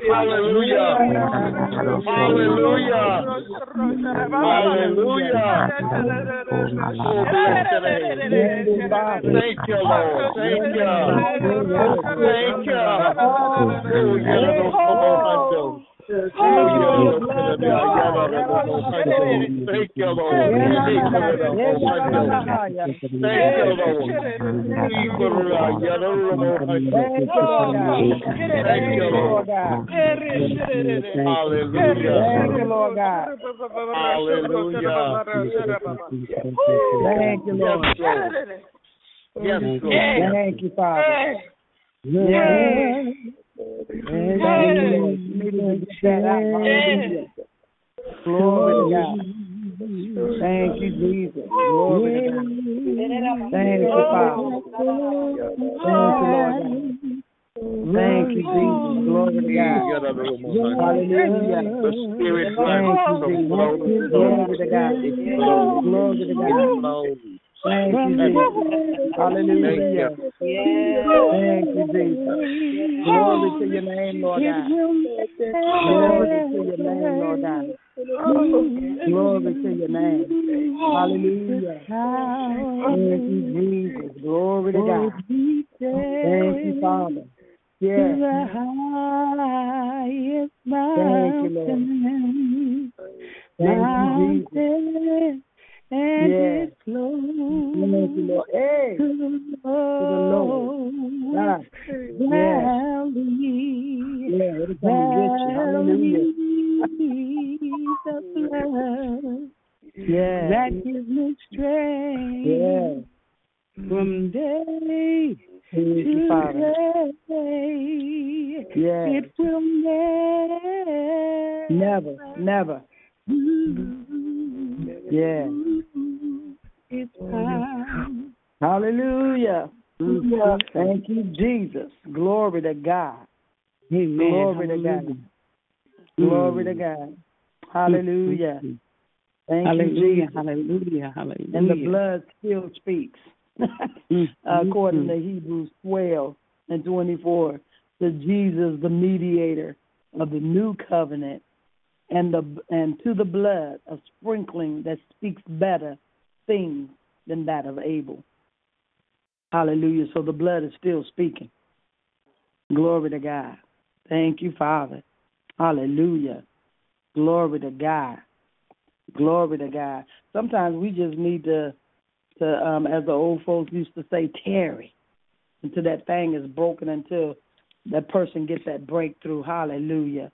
Hallelujah. Hallelujah. Hallelujah. Bless your name. Thank you, Lord. Thank you. Thank you. Thank you, Lord. Thank you, Lord. Thank you, Lord. Thank you, Lord. Hallelujah. Thank you, Lord God. Hallelujah. Thank you, Lord. Yes, Lord. Thank you, Father. Yes. Thank you, Lord. You needed to get that out. Hallelujah. Glory to God. Thank you, Jesus. Glory to God. Thank you, Father. Thank you, Lord God. Thank you, Jesus. Glory to God. Hallelujah. The Spirit Thank you, Jesus. Glory to God. Glory to the God. Thank you, Jesus. Hallelujah. Thank you, Jesus. Glory to your name, Lord God. Glory to your name, Lord God. Glory to your name. Hallelujah. Thank you, Jesus. Glory to God. Thank you, Father. Yes. Thank you, Lord. Thank you, Jesus. And Yes. it's close Thank you, Lord. Hey. to the. Yes. Valley, Yeah, it'll come and get you. Hallelujah. the blood Yes. that gives me strength Yes. from day you, Father. to day. Yes. It will never, Never, never. Yes. It's time. Hallelujah. Thank you, Jesus. Glory to God. Amen. Glory to God. Glory to God. Hallelujah. Thank Hallelujah. you, Jesus. Hallelujah. Hallelujah. And the blood still speaks. Mm, According mm, to Hebrews 12 and 24, to Jesus, the mediator of the new covenant, and the and to the blood a sprinkling that speaks better things than that of Abel. Hallelujah. So the blood is still speaking. Glory to God. Thank you, Father. Hallelujah. Glory to God. Glory to God. Sometimes we just need to, to um, as the old folks used to say, tarry until that thing is broken, until that person gets that breakthrough. Hallelujah.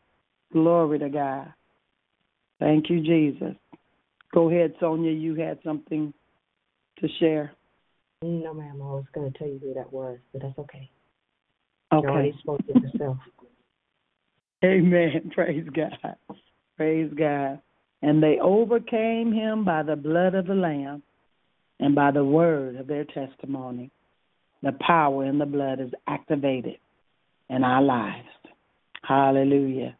Glory to God. Thank you, Jesus. Go ahead, Sonia. You had something to share. No, ma'am. I was going to tell you who that was, but that's okay. Okay. You already spoke it yourself. Amen. Praise God. Praise God. And they overcame him by the blood of the Lamb and by the word of their testimony. The power in the blood is activated in our lives. Hallelujah.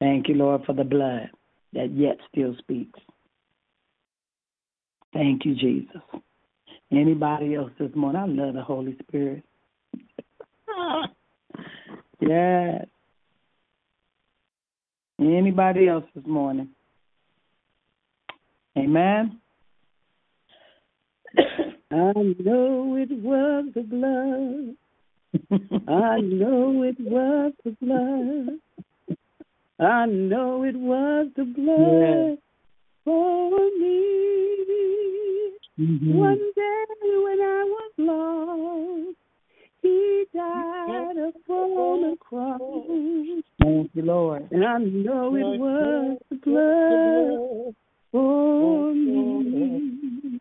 Thank you, Lord, for the blood that yet still speaks. Thank you, Jesus. Anybody else this morning? I love the Holy Spirit. yes. Anybody else this morning? Amen. I know it was the blood. I know it was the blood. I know it was the blood for me. Mhm. One day when I was lost, He died upon the cross. Thank you, Lord. And I know it was the blood for me.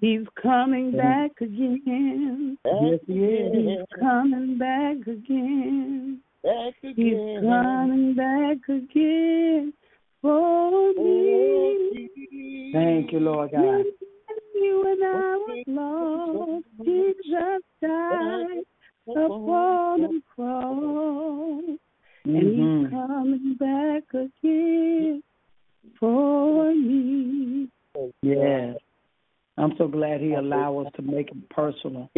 He's coming back again. Yes, he is. He's coming back again. Back He's coming back again for me. Thank you, Lord God. When I was lost, Jesus died upon the cross. And he's Mhm. coming back again for me. Yes. I'm so glad he allowed us to make it personal.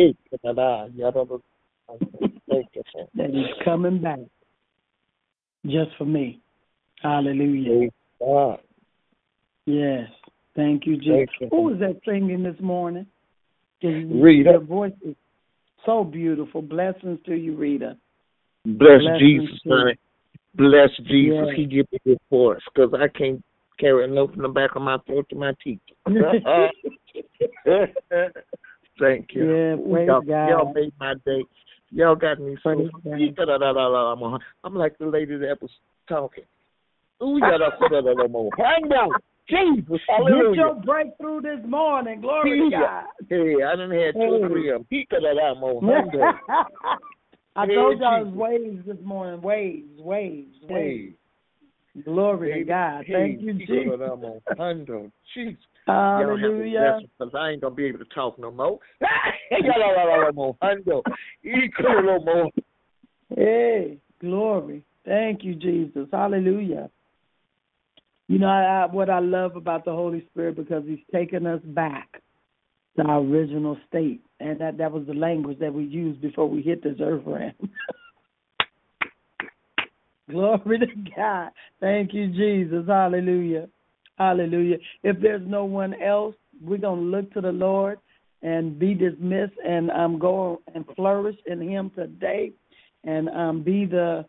Hey, da-da, ya-da-da. Thank you, sir. That he's coming back just for me. Hallelujah. Yes. Thank you, Jesus. Thank you. Who was that singing this morning? Rita. Your voice is so beautiful. Blessings to you, Rita. Bless Blessings Jesus, honey. Bless Jesus. Yes. He give me reports because I can't carry a note from the back of my throat to my teeth. Thank you. Yeah, praise y'all, God. y'all made my day. Y'all got me so. I'm like the lady that was talking. Ooh, yeah, that's what I'm on. Hang on. Jesus, Get hallelujah. your breakthrough this morning. Glory to. God. Hey, I done had two or three of them. He could have that more. Hang on. I Hey, told y'all Jesus. it's waves this morning. Waves, waves, Hey, waves. Glory to God. Thank you, he could have Jesus. that more. Hundo. Jesus. Y'all have a Hallelujah. blessing, 'cause I ain't gonna be able to talk no more. Y'all have a more. Hundo. He could have no more. Hey, glory. Thank you, Jesus. Hallelujah. You know I, I, what I love about the Holy Spirit because He's taken us back to our original state, and that that was the language that we used before we hit this earth realm. Glory to God. Thank you, Jesus. Hallelujah. Hallelujah. If there's no one else, we're gonna look to the Lord and be dismissed and um go and flourish in Him today, and um be the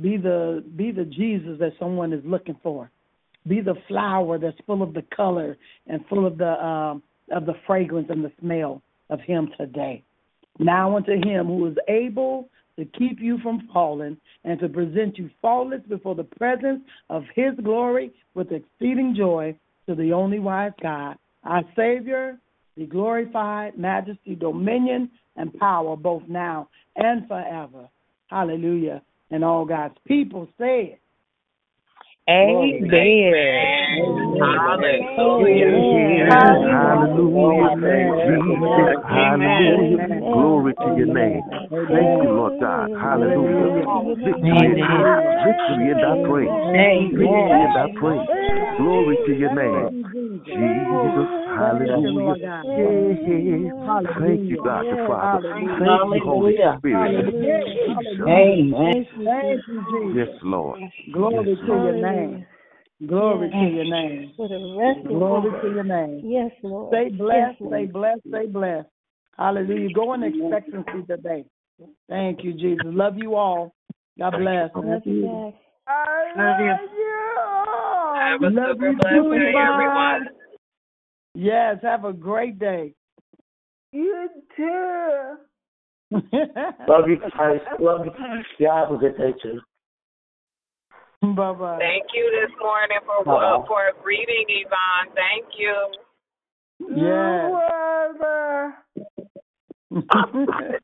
be the be the Jesus that someone is looking for. Be the flower that's full of the color and full of the um of the fragrance and the smell of Him today. Now unto Him who is able to keep you from falling and to present you faultless before the presence of His glory with exceeding joy to the only wise God, our Savior, be glorified, majesty, dominion, and power both now and forever. Hallelujah. And all God's people say Amen. Hallelujah. Hallelujah. Hallelujah. Glory to your name. Thank you, Lord God. Hallelujah. Victory in praise. Victory in thy praise. Victory in thy praise. Glory to your name. Jesus. Hallelujah. Yeah. Thank you, God the Father. Thank you, Holy Spirit. Amen. Thank you, Jesus. Yes, Lord. Glory Yes, to your name. Glory to your name. For the rest Glory to your name. Yes, Lord. Stay blessed, Yes, stay blessed, stay blessed. Hallelujah. Go in expectancy today. Thank you, Jesus. Love you all. God bless. Love you. Love you. Have a Love super you blessed too, day, Yvonne. everyone. Yes, have a great day. You too. Love you guys. Love you. Y'all have a good day too. Bye bye. Thank you this morning for uh, for reading, Yvonne. Thank you. Yes. You were the